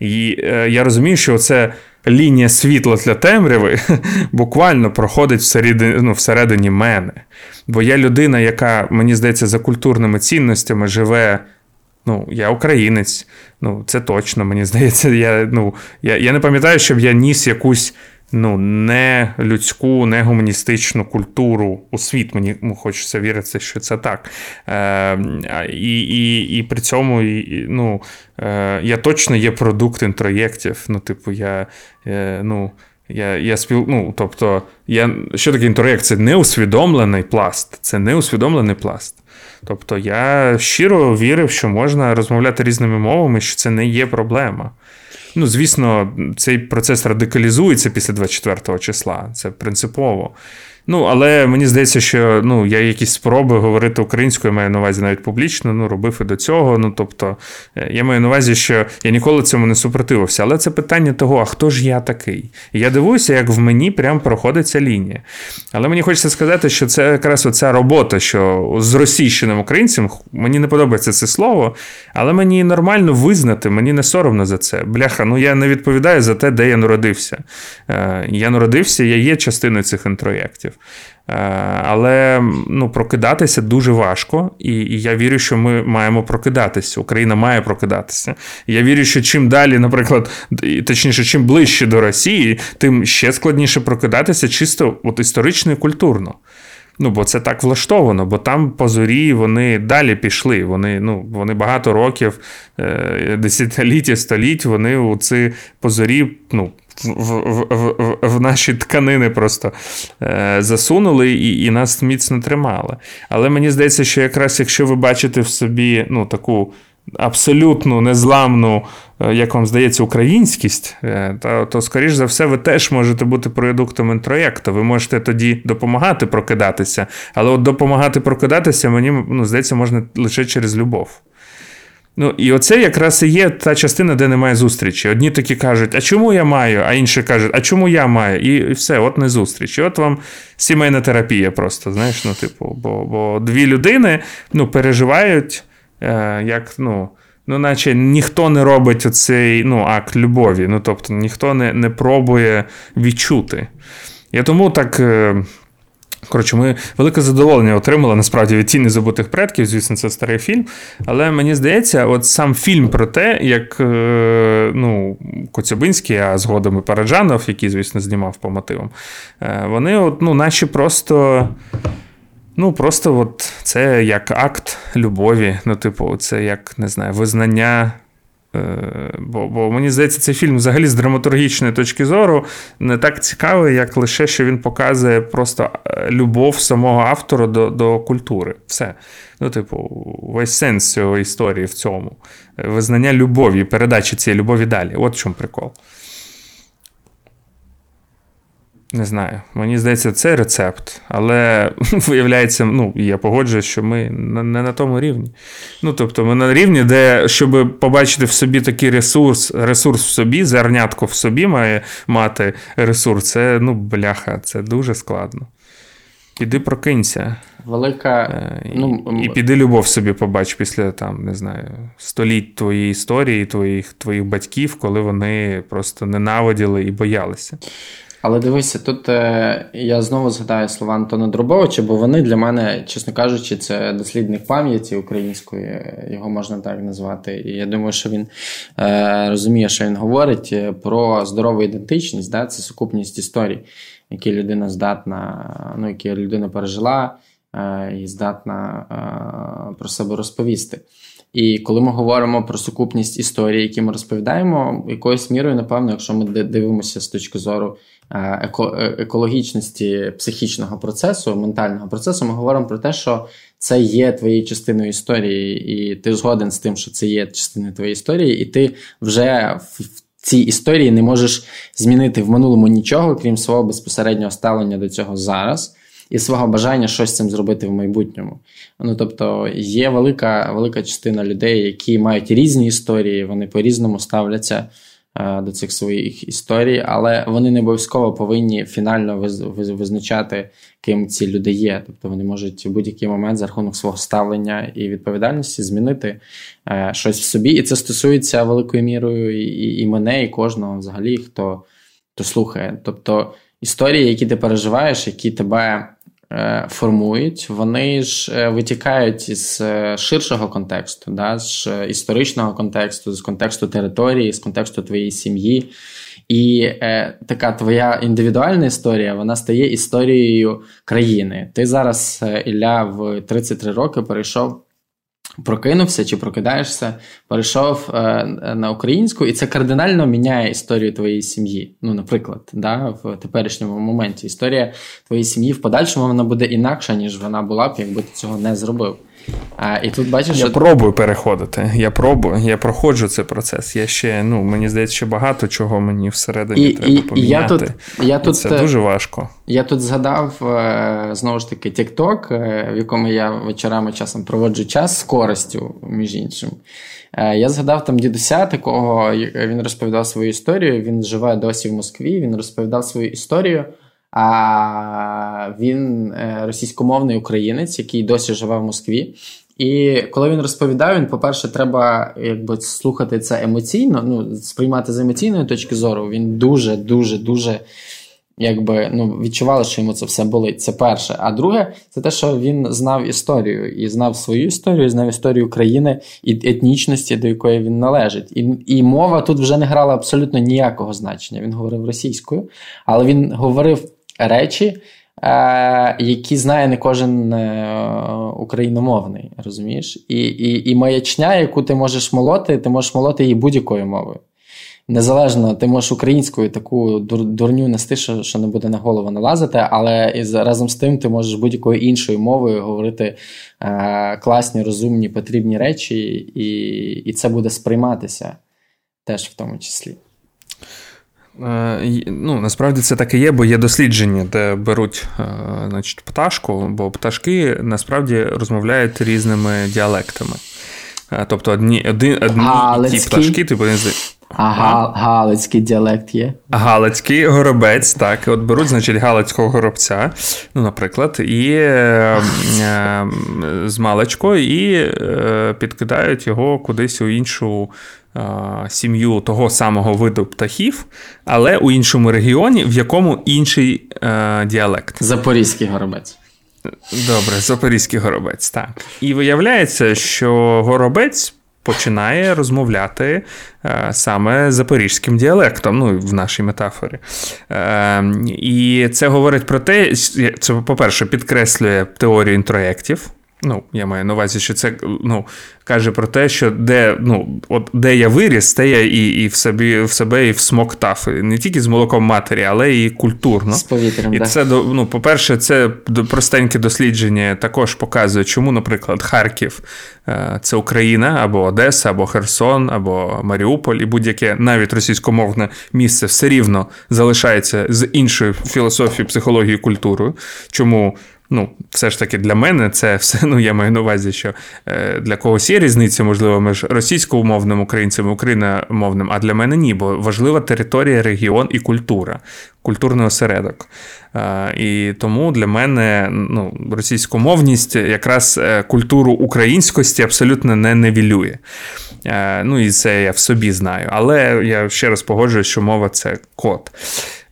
І е, я розумію, що це лінія світла для темряви [LAUGHS] буквально проходить всередині, ну, всередині мене. Бо я людина, яка, мені здається, за культурними цінностями живе. Ну, я українець, ну це точно, мені здається. Я ну, я, я не пам'ятаю, щоб я ніс якусь ну, не людську, не гуманістичну культуру у світ. Мені хочеться вірити, що це так. Е, І і, і при цьому і, ну, е, я точно є продукт інтроєктів. Ну, типу, я. Е, ну, я я спіл... ну, тобто, я... що таке інтроєкт? Це неусвідомлений пласт. Це неусвідомлений пласт. Тобто я щиро вірив, що можна розмовляти різними мовами, що це не є проблема. Ну, звісно, цей процес радикалізується після 24 числа. Це принципово. Ну, але мені здається, що ну, я якісь спроби говорити українською, маю на увазі навіть публічно, ну, робив і до цього. Ну, тобто, е, я маю на увазі, що я ніколи цьому не супротивився. Але це питання того, а хто ж я такий? Я дивуюся, як в мені прям проходить ця лінія. Але мені хочеться сказати, що це якраз оця робота, що з російщеним українцем, мені не подобається це слово, але мені нормально визнати, мені не соромно за це. Бляха, ну я не відповідаю за те, де я народився. Е, я народився, я є частиною цих інтроєктів. Е, але ну, прокидатися дуже важко, і, і я вірю, що ми маємо прокидатися. Україна має прокидатися. Я вірю, що чим далі, наприклад, точніше, чим ближче до Росії, тим ще складніше прокидатися, чисто от історично і культурно. Ну, бо це так влаштовано, бо там позорі вони далі пішли. Вони ну, вони багато років, е, десятиліття, століть, вони у ці позорі ну, в в, в, в наші тканини просто е, засунули і і нас міцно тримали. Але мені здається, що якраз якщо ви бачите в собі ну, таку абсолютну незламну, е, як вам здається, українськість, е, то, то, скоріш за все, ви теж можете бути продуктом інтроєкту. Ви можете тоді допомагати прокидатися. Але от допомагати прокидатися, мені ну, здається, можна лише через любов. Ну, і оце якраз і є та частина, де немає зустрічі. Одні такі кажуть, а чому я маю? А інші кажуть, а чому я маю? І все, от не зустріч. І от вам сімейна терапія просто, знаєш, ну, типу, бо бо дві людини ну, переживають, е, як, ну, ну, наче ніхто не робить оцей ну, акт любові. Ну, тобто ніхто не не пробує відчути. Я тому так. Е, Коротше, ми велике задоволення отримали насправді від тіни забутих предків. Звісно, це старий фільм. Але мені здається, от сам фільм про те, як е, ну, Коцюбинський, а згодом і Параджанов, який, звісно, знімав по мотивам, е, вони, от, ну, наші просто. Ну, просто от це як акт любові. Ну, типу, це як не знаю, визнання бо бо мені здається, цей фільм взагалі з драматургічної точки зору не так цікавий, як лише що він показує просто е, любов самого автора до до культури. Все. Ну, типу, весь сенс цього історії в цьому. Визнання любові, передачі цієї любові далі. От в чому прикол. Не знаю, мені здається, це рецепт, але [LAUGHS] виявляється, ну, я погоджуюсь, що ми не на тому рівні. Ну, тобто, ми на рівні, де, щоб побачити в собі такий ресурс, ресурс в собі, зернятко в собі має мати ресурс, це ну, бляха, це дуже складно. Піди прокинься. Велика. Е, ну, І піди любов собі побач після там, не знаю, століть твоєї історії, твоїх твоїх батьків, коли вони просто ненавиділи і боялися. Але дивися, тут е, я знову згадаю слова Антона Дробовича, бо вони для мене, чесно кажучи, це дослідник пам'яті української, його можна так назвати. І я думаю, що він е, розуміє, що він говорить е, про здорову ідентичність, да? це сукупність історій, які людина здатна, ну, які людина пережила е, і здатна е, про себе розповісти. І коли ми говоримо про сукупність історій, які ми розповідаємо, якоюсь мірою, напевно, якщо ми дивимося з точки зору Е, екологічності психічного процесу, ментального процесу, ми говоримо про те, що це є твоєю частиною історії, і ти згоден з тим, що це є частиною твоєї історії, і ти вже в цій історії не можеш змінити в минулому нічого, крім свого безпосереднього ставлення до цього зараз. І свого бажання щось з цим зробити в майбутньому. Ну тобто є велика велика частина людей, які мають різні історії, вони по-різному ставляться Е, до цих своїх історій, але вони не обов'язково повинні фінально визначати, ким ці люди є. Тобто вони можуть в будь-який момент за рахунок свого ставлення і відповідальності змінити е, щось в собі. І це стосується великою мірою і, і мене, і кожного взагалі, хто, хто слухає. Тобто історії, які ти переживаєш, які тебе. Е, формують, вони ж е, витікають із е, ширшого контексту, да, з історичного контексту, з контексту території, з контексту твоєї сім'ї. І е, така твоя індивідуальна історія вона стає історією країни. Ти зараз, Ілля, в 33 роки перейшов прокинувся чи прокидаєшся, перейшов е, на українську, і це кардинально міняє історію твоєї сім'ї. Ну, наприклад, да, в теперішньому моменті історія твоєї сім'ї в подальшому вона буде інакша, ніж вона була б, якби ти цього не зробив. А, і тут бачиш, Я що... пробую переходити. Я пробую, я проходжу цей процес. Я ще, ну, мені здається, ще багато чого мені всередині і, треба і, поміняти. Я тут, я тут, це дуже важко. Я тут згадав е, знову ж таки TikTok, е, в якому я вечорами часом проводжу час з користю, між іншим. Е, я згадав там дідуся, такого він розповідав свою історію. Він живе досі в Москві. Він розповідав свою історію. А він е, російськомовний українець, який досі живе в Москві. І коли він розповідає, він, по-перше, треба якби слухати це емоційно, ну, сприймати з емоційної точки зору. Він дуже, дуже, дуже якби ну, відчували, що йому це все болить. Це перше. А друге, це те, що він знав історію і знав свою історію, знав історію країни і етнічності, до якої він належить. І і мова тут вже не грала абсолютно ніякого значення. Він говорив російською, але він говорив речі, е, які знає не кожен е, україномовний, розумієш? І, і, І маячня, яку ти можеш молоти, ти можеш молоти її будь-якою мовою. Незалежно, ти можеш українською таку дурню нести, що що не буде на голову налазити, але із, разом з тим ти можеш будь-якою іншою мовою говорити е, класні, розумні, потрібні речі, і, і це буде сприйматися теж в тому числі. Е, ну, Насправді це так і є, бо є дослідження, де беруть е, значить, пташку, бо пташки насправді розмовляють різними діалектами. Е, тобто одні одні, одні ті пташки, типу, а ага. Галицький діалект є. Галицький горобець, так. От беруть, значить, Галицького горобця, ну, наприклад, і е, е, з маличкою і е, підкидають його кудись у іншу сім'ю того самого виду птахів, але у іншому регіоні, в якому інший е, діалект. Запорізький горобець. Добре, запорізький горобець, так. І виявляється, що горобець починає розмовляти е, саме запорізьким діалектом, ну в нашій метафорі. Е, і це говорить про те, це, по-перше, підкреслює теорію інтроєктів. Ну, я маю на увазі, що це ну, каже про те, що де ну, от де я виріс, те я і і в собі в себе і всмоктав. Не тільки з молоком матері, але і культурно. З повітрям, І да. це ну, по-перше, це простеньке дослідження також показує, чому, наприклад, Харків е, це Україна або Одеса, або Херсон, або Маріуполь, і будь-яке навіть російськомовне місце все рівно залишається з іншою філософією, психологією, культурою. Чому? Ну, все ж таки для мене це все. Ну, я маю на увазі, що е, для когось є різниця, можливо, між російськомовним українцем і україномовним, а для мене ні, бо важлива територія, регіон і культура, культурний осередок. Е, і тому для мене ну, російськомовність якраз е, культуру українськості абсолютно не невілює. Ну і це я в собі знаю. Але я ще раз погоджуюсь, що мова це код.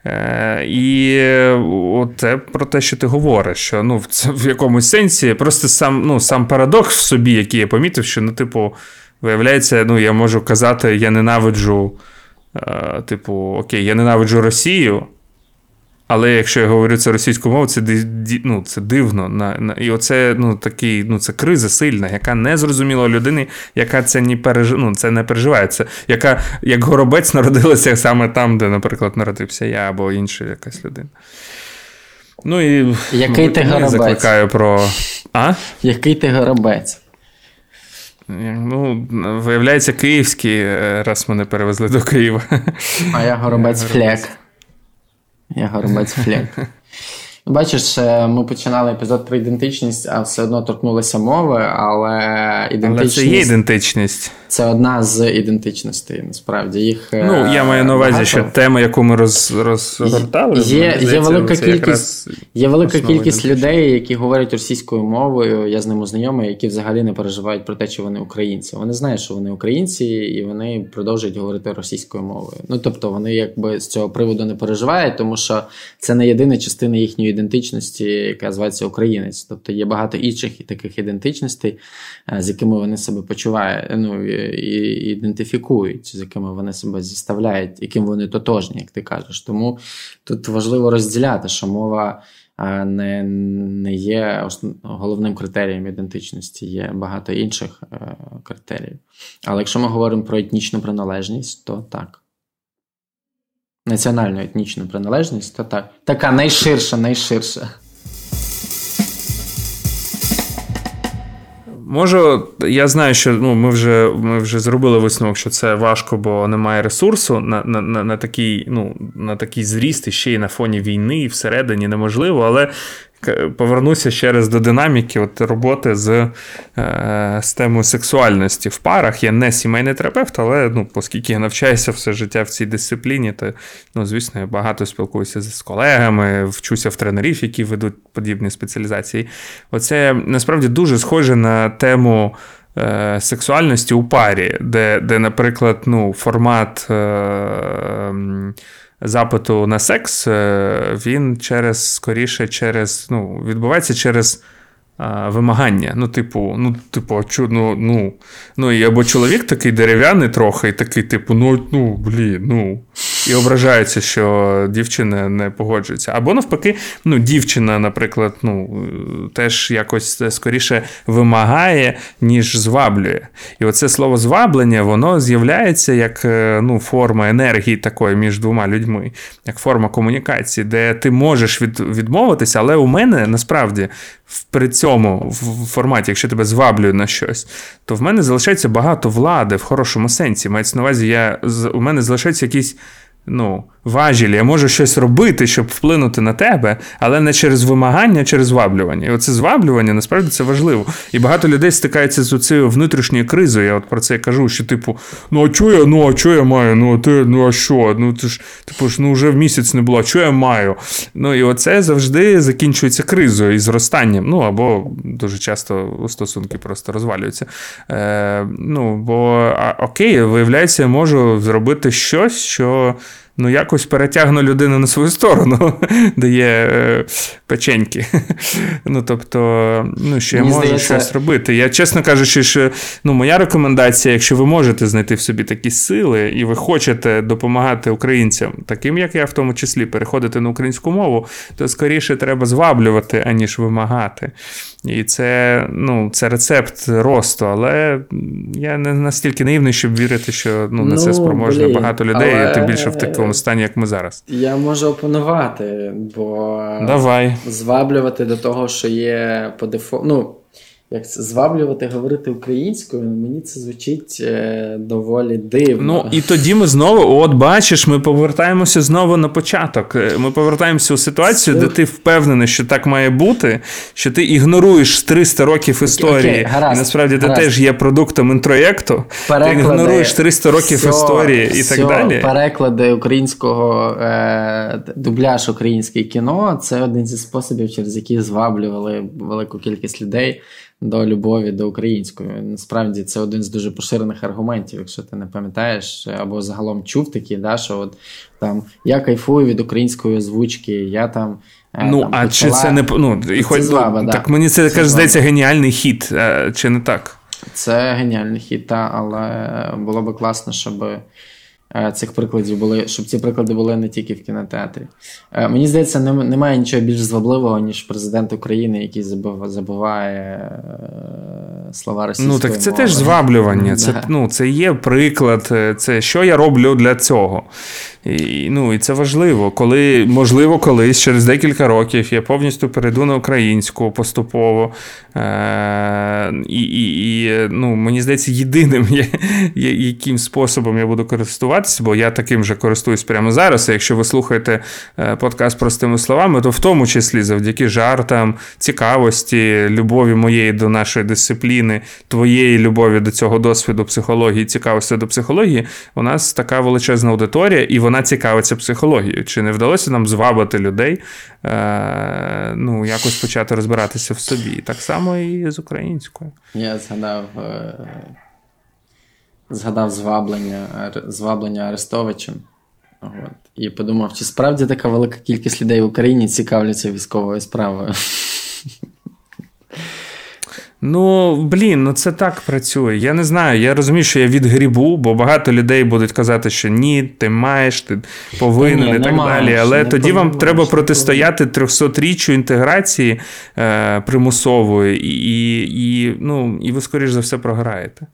Е, і це про те, що ти говориш, що ну, це в якомусь сенсі просто сам ну, сам парадокс в собі, який я помітив, що, ну, типу, виявляється, ну, я можу казати, я ненавиджу, е, типу, окей, я ненавиджу Росію, але якщо я говорю це російською мовою, це ну, це дивно. На, на, І оце ну, такий, ну, це криза сильна, яка не зрозуміла людини, яка це не переж... ну, це не переживає. Це яка як горобець народилася саме там, де, наприклад, народився я або інша якась людина. Ну і Який ти горобець? закликаю про. А? Який ти горобець? Ну, Виявляється, київський, е, раз мене перевезли до Києва. А я горобець флек. Я горобець флек. Бачиш, е, ми починали епізод про ідентичність, а все одно торкнулися мови, але ідентичність. Але це є ідентичність. Це одна з ідентичностей, насправді. Їх е, Ну, я маю на увазі, багато. що тема, яку ми роз, розгортали, є, є велика кількість є велика кількість людей, які говорять російською мовою. Я з ними знайомий, які взагалі не переживають про те, що вони українці. Вони знають, що вони українці, і вони продовжують говорити російською мовою. Ну тобто, вони якби з цього приводу не переживають, тому що це не єдина частина їхньої ідентичності, яка називається українець. Тобто є багато інших таких ідентичностей, е, з якими вони себе почувають, ну, і ідентифікують, з якими вони себе зіставляють, яким вони тотожні, як ти кажеш. Тому тут важливо розділяти, що мова. Не не є основ, головним критерієм ідентичності, є багато інших е, критеріїв. Але якщо ми говоримо про етнічну приналежність, то так національну етнічну приналежність, то так. Така найширша, найширша. Можу, я знаю, що ну, ми вже ми вже зробили висновок, що це важко, бо немає ресурсу на на, на, на, такий ну, на такий зріст і ще й на фоні війни, і всередині неможливо. Але повернуся ще раз до динаміки от роботи з е, з темою сексуальності в парах. Я не сімейний терапевт, але ну, оскільки я навчаюся все життя в цій дисципліні, то, ну, звісно, я багато спілкуюся з колегами, вчуся в тренерів, які ведуть подібні спеціалізації. Оце насправді дуже схоже на тему. Е, сексуальності у парі, де, де наприклад, ну, формат е, запиту на секс, е, він через скоріше через ну, відбувається через а, вимагання. Ну, типу, ну, типу, чу, ну, ну, ну, і або чоловік такий дерев'яний трохи, і такий, типу, ну, ну, блін, ну. І ображається, що дівчина не погоджується. Або навпаки, ну, дівчина, наприклад, ну, теж якось скоріше вимагає, ніж зваблює. І оце слово зваблення, воно з'являється як е, ну, форма енергії такої між двома людьми, як форма комунікації, де ти можеш від, відмовитися, але у мене насправді при цьому в форматі, якщо тебе зваблює на щось, то в мене залишається багато влади в хорошому сенсі. Мається на увазі, я, у мене залишається якийсь ну, важілі. Я можу щось робити, щоб вплинути на тебе, але не через вимагання, а через зваблювання. І оце зваблювання насправді це важливо. І багато людей стикається з цією внутрішньою кризою. Я от про це кажу, що, типу, ну а чого я, ну а чого я маю? Ну, а ти, ну а що? Ну ти ж, типу ж, ну вже в місяць не було, а чого я маю? Ну і оце завжди закінчується кризою і зростанням. Ну або дуже часто стосунки просто розвалюються. Е, Ну, бо а, окей, виявляється, я можу зробити щось, що ну, якось перетягну людину на свою сторону, [LAUGHS] дає е, печеньки. [LAUGHS] Ну, тобто, ну, що я можу здається... щось робити. Я, чесно кажучи, що ну, моя рекомендація, якщо ви можете знайти в собі такі сили, і ви хочете допомагати українцям, таким як я, в тому числі, переходити на українську мову, то скоріше треба зваблювати, аніж вимагати. І це ну, це рецепт росту, але я не настільки наївний, щоб вірити, що ну, на це спроможне блін, багато людей, але... тим більше в такому стані, як ми зараз. Я можу опанувати, бо Давай. зваблювати до того, що є по дефолту. Ну, як це зваблювати говорити українською, мені це звучить е, доволі дивно. Ну і тоді ми знову, от бачиш, ми повертаємося знову на початок. Е, ми повертаємося у ситуацію, це... де ти впевнений, що так має бути, що ти ігноруєш 300 років історії, Окей, гаразд, і насправді гаразд. ти теж є продуктом інтроєкту. Переклади, ти ігноруєш 300 років все, історії і все, так далі. Переклади українського е, дубляж українське кіно це один зі способів, через які зваблювали велику кількість людей до любові до української. Насправді це один з дуже поширених аргументів, якщо ти не пам'ятаєш, або загалом чув такі, да, що от там я кайфую від української озвучки, я там. Е, ну, там, а чи це не ну, і хоч, зваба, ну, да. Так мені це, це каже, здається, геніальний хід, е, чи не так? Це геніальний хід, та, але було би класно, щоб цих прикладів були, щоб ці приклади були не тільки в кінотеатрі. Е, мені здається, немає нічого більш звабливого, ніж президент України, який забуває е, слова російської Ну так це мови. теж зваблювання. Це ну, це є приклад, це що я роблю для цього. І, Ну і це важливо, коли можливо, колись через декілька років я повністю перейду на українську поступово. Е, І і, і ну, мені здається, єдиним, яким способом я буду користуватися, бо я таким же користуюсь прямо зараз. Якщо ви слухаєте е, подкаст простими словами, то в тому числі завдяки жартам, цікавості, любові моєї до нашої дисципліни, твоєї любові до цього досвіду психології, цікавості до психології, у нас така величезна аудиторія, і вона вона цікавиться психологією. Чи не вдалося нам звабити людей, е, ну, якось почати розбиратися в собі? Так само і з українською. Я згадав е, згадав зваблення зваблення Арестовичем. От. І подумав, чи справді така велика кількість людей в Україні цікавляться військовою справою. Ну, блін, ну це так працює. Я не знаю. Я розумію, що я від грібу, бо багато людей будуть казати, що ні, ти маєш, ти повинен ні, і так маєш, далі. Але тоді вам треба протистояти 300-річчю інтеграції е, примусової, і, і, ну, і ви, скоріш за все, програєте.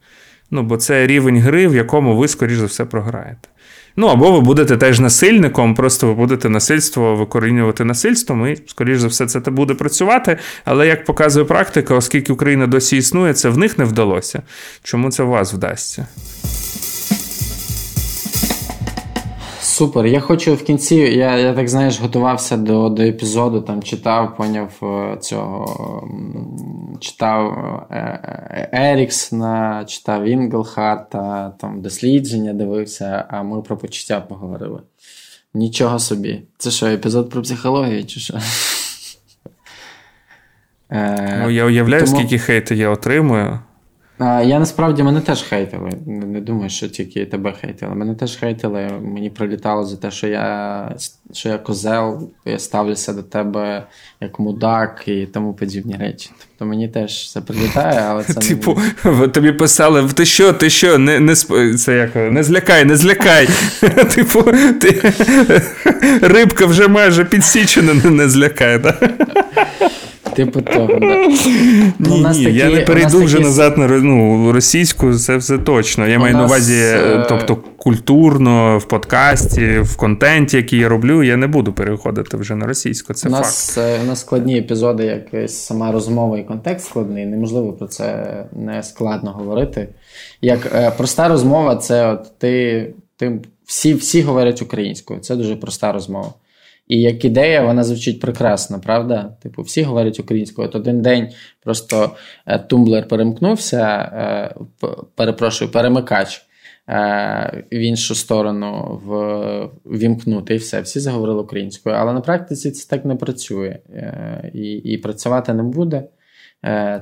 Ну, бо це рівень гри, в якому ви, скоріш за все, програєте. Ну, або ви будете теж насильником, просто ви будете насильство викорінювати насильством, і, скоріш за все, це буде працювати. Але як показує практика, оскільки Україна досі існує, це в них не вдалося. Чому це у вас вдасться? Супер. Я хочу в кінці. Я я так знаєш, готувався до до епізоду, там читав, поняв е, цього. Читав е, е, Еріксона, читав Інглхарта, там дослідження дивився, а ми про почуття поговорили. Нічого собі. Це що, епізод про психологію, чи що? Ну, Я уявляю, Тому... скільки хейту я отримую. Я насправді мене теж хейтили. Не думаю, що тільки тебе хейтили. Мене теж хейтили. Мені прилітало за те, що я що я козел, я ставлюся до тебе як мудак і тому подібні речі. Тобто мені теж це прилітає, але це [LAUGHS] Типу, не... тобі писали: ти що, ти що, не не, це як, не злякай, не злякай. [LAUGHS] Типу, ти [LAUGHS] рибка вже майже підсічена, не злякай. Типу того, да. Ну, ні, ні, такі, я не перейду вже такі... назад на ну, російську, це все точно. Я у маю нас... на увазі, е, тобто, культурно, в подкасті, в контенті, який я роблю, я не буду переходити вже на російську. Це у факт. Нас, е, у нас складні епізоди, як сама розмова і контекст складний. Неможливо про це не складно говорити. Як е, проста розмова, це от ти, ти всі, всі говорять українською. Це дуже проста розмова. І як ідея, вона звучить прекрасно, правда? Типу, всі говорять українською. От один день просто е, тумблер перемкнувся, е, перепрошую, перемикач е, в іншу сторону вімкнути, і все. Всі заговорили українською. Але на практиці це так не працює і, і працювати не буде.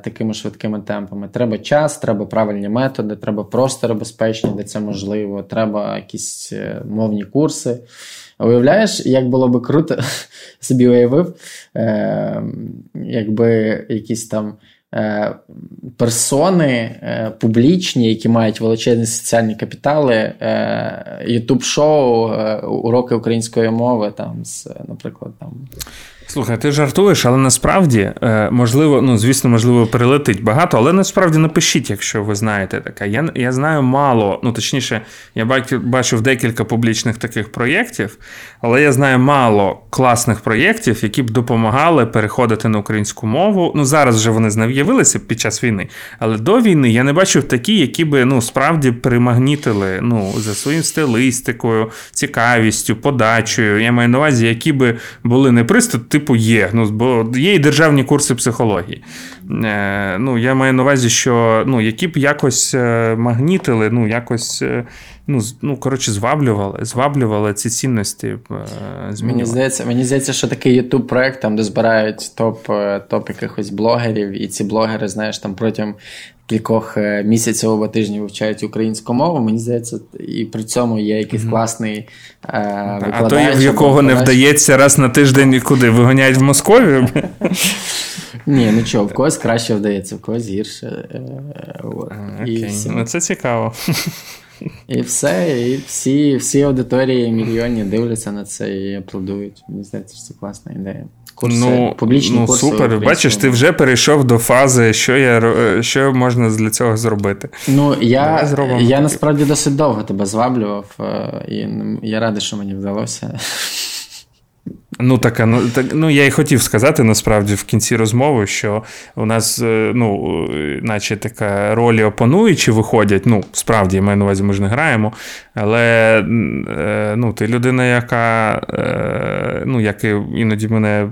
Такими швидкими темпами. Треба час, треба правильні методи, треба простори безпечні, де це можливо, треба якісь мовні курси. Уявляєш, як було би круто, [LAUGHS] собі уявив, е, якби якісь там е, персони е, публічні, які мають величезні соціальні капітали, е, ютуб-шоу, е, уроки української мови, там, з, наприклад, там. Слухай, ти жартуєш, але насправді, е, можливо, ну, звісно, можливо, перелетить багато, але насправді напишіть, якщо ви знаєте таке. Я я знаю мало, ну точніше, я бачив декілька публічних таких проєктів, але я знаю мало класних проєктів, які б допомагали переходити на українську мову. Ну, зараз вже вони з'явилися під час війни, але до війни я не бачив такі, які би ну, справді примагнітили ну, за своїм стилистикою, цікавістю, подачею. Я маю на увазі, які би були не приступ типу, є. Ну, Бо є і державні курси психології. Е, ну, Я маю на увазі, що ну, які б якось е, магнітили, ну, якось. Е, ну, ну, коротше, зваблювали, зваблювали ці цінності. Е, змінювали. Мені здається, мені здається, що такий youtube проект там, де збирають топ топ якихось блогерів, і ці блогери, знаєш, там протягом кількох е, місяців або тижнів вивчають українську мову. Мені здається, і при цьому є якийсь класний е, А той, в якого не вдається раз на тиждень куди виганяють в Московію. Ні, ну чого, в когось краще вдається, в когось гірше. Е, Окей, Ну це цікаво. І все, і всі всі аудиторії мільйонні дивляться на це і аплодують. Мені здається, що це класна ідея. Курси, ну, публічні ну, курси супер. Бачиш, ти вже перейшов до фази, що я, що можна для цього зробити. Ну, я я насправді досить довго тебе зваблював, е, і я радий, що мені вдалося. Ну, так, ну, так, ну я і хотів сказати насправді в кінці розмови, що у нас, е, ну, наче така ролі опонуючі виходять. Ну, справді, я маю на увазі, ми ж не граємо. Але е, ну, ти людина, яка е, ну, як іноді мене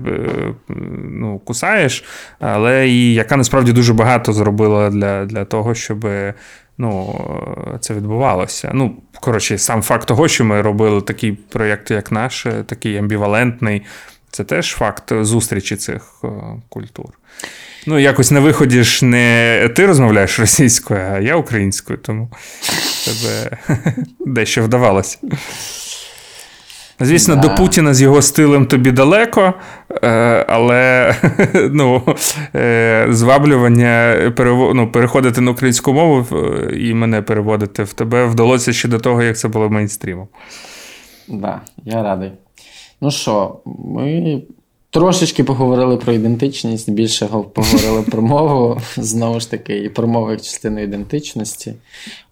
ну, кусаєш, але і яка насправді дуже багато зробила для, для того, щоб ну, це відбувалося. Ну, коротше, сам факт того, що ми робили такий проєкт, як наш, такий амбівалентний, це теж факт зустрічі цих е, культур. Ну, якось на виході ж не ти розмовляєш російською, а я українською, тому тебе [LAUGHS] дещо вдавалося. Звісно, Да. до Путіна з його стилем тобі далеко, е, але [LAUGHS] ну, е, зваблювання ну, переходити на українську мову е, і мене переводити в тебе вдалося ще до того, як це було мейнстрімом. Да, я радий. Ну що, ми трошечки поговорили про ідентичність, більше поговорили про мову, [LAUGHS] знову ж таки, і про мову як частину ідентичності.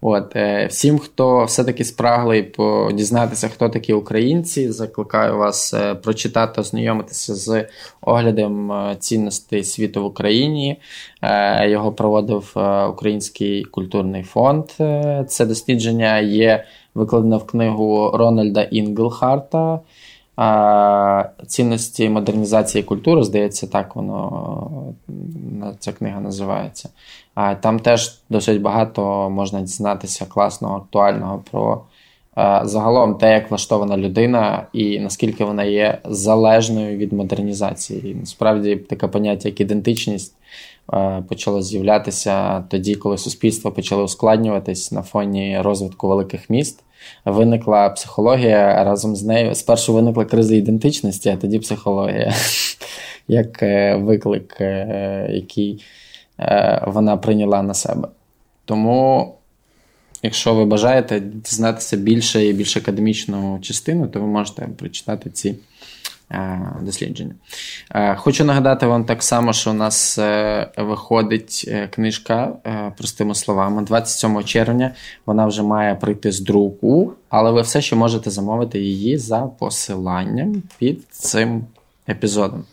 От, е, всім, хто все-таки спраглий по- дізнатися, хто такі українці, закликаю вас е, прочитати, ознайомитися з оглядом е, цінностей світу в Україні. Е, Його проводив е, Український культурний фонд. Е, Це дослідження є викладено в книгу Рональда Інглхарта. Цінності модернізації культури, здається, так воно ця книга називається. Там теж досить багато можна дізнатися класного, актуального про загалом те, як влаштована людина і наскільки вона є залежною від модернізації. І насправді таке поняття, як ідентичність, почало з'являтися тоді, коли суспільство почало ускладнюватись на фоні розвитку великих міст. Виникла психологія разом з нею. Спершу виникла криза ідентичності, а тоді психологія, [LAUGHS] як е, виклик, е, який е, вона прийняла на себе. Тому, якщо ви бажаєте дізнатися більше і більш академічну частину, то ви можете прочитати ці дослідження. Е, Хочу нагадати вам так само, що у нас е, виходить е, книжка е, простими словами. 27 червня вона вже має прийти з друку, але ви все ще можете замовити її за посиланням під цим епізодом.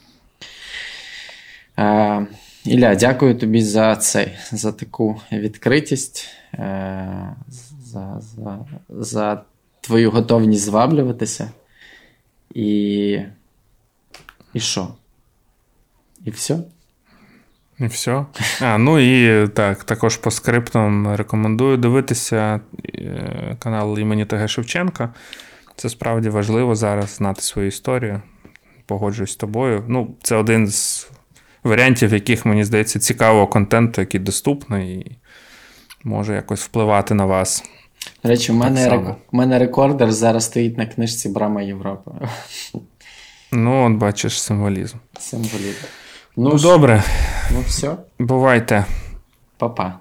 Е, Ілля, дякую тобі за цей, за таку відкритість, е, за, за, за твою готовність зваблюватися. І. І що? І все? І все. А, ну і так, також по скриптам рекомендую дивитися е, канал імені ТГ Шевченка. Це справді важливо зараз знати свою історію. Погоджуюсь з тобою. Ну, це один з варіантів, яких, мені здається, цікавого контенту, який доступний і може якось впливати на вас. До речі, в мене, рек... мене рекордер зараз стоїть на книжці Брама Європи. [LAUGHS] Ну, от бачиш символізм. Символізм. Ну, Ну, добре, ну все, бувайте. па-па.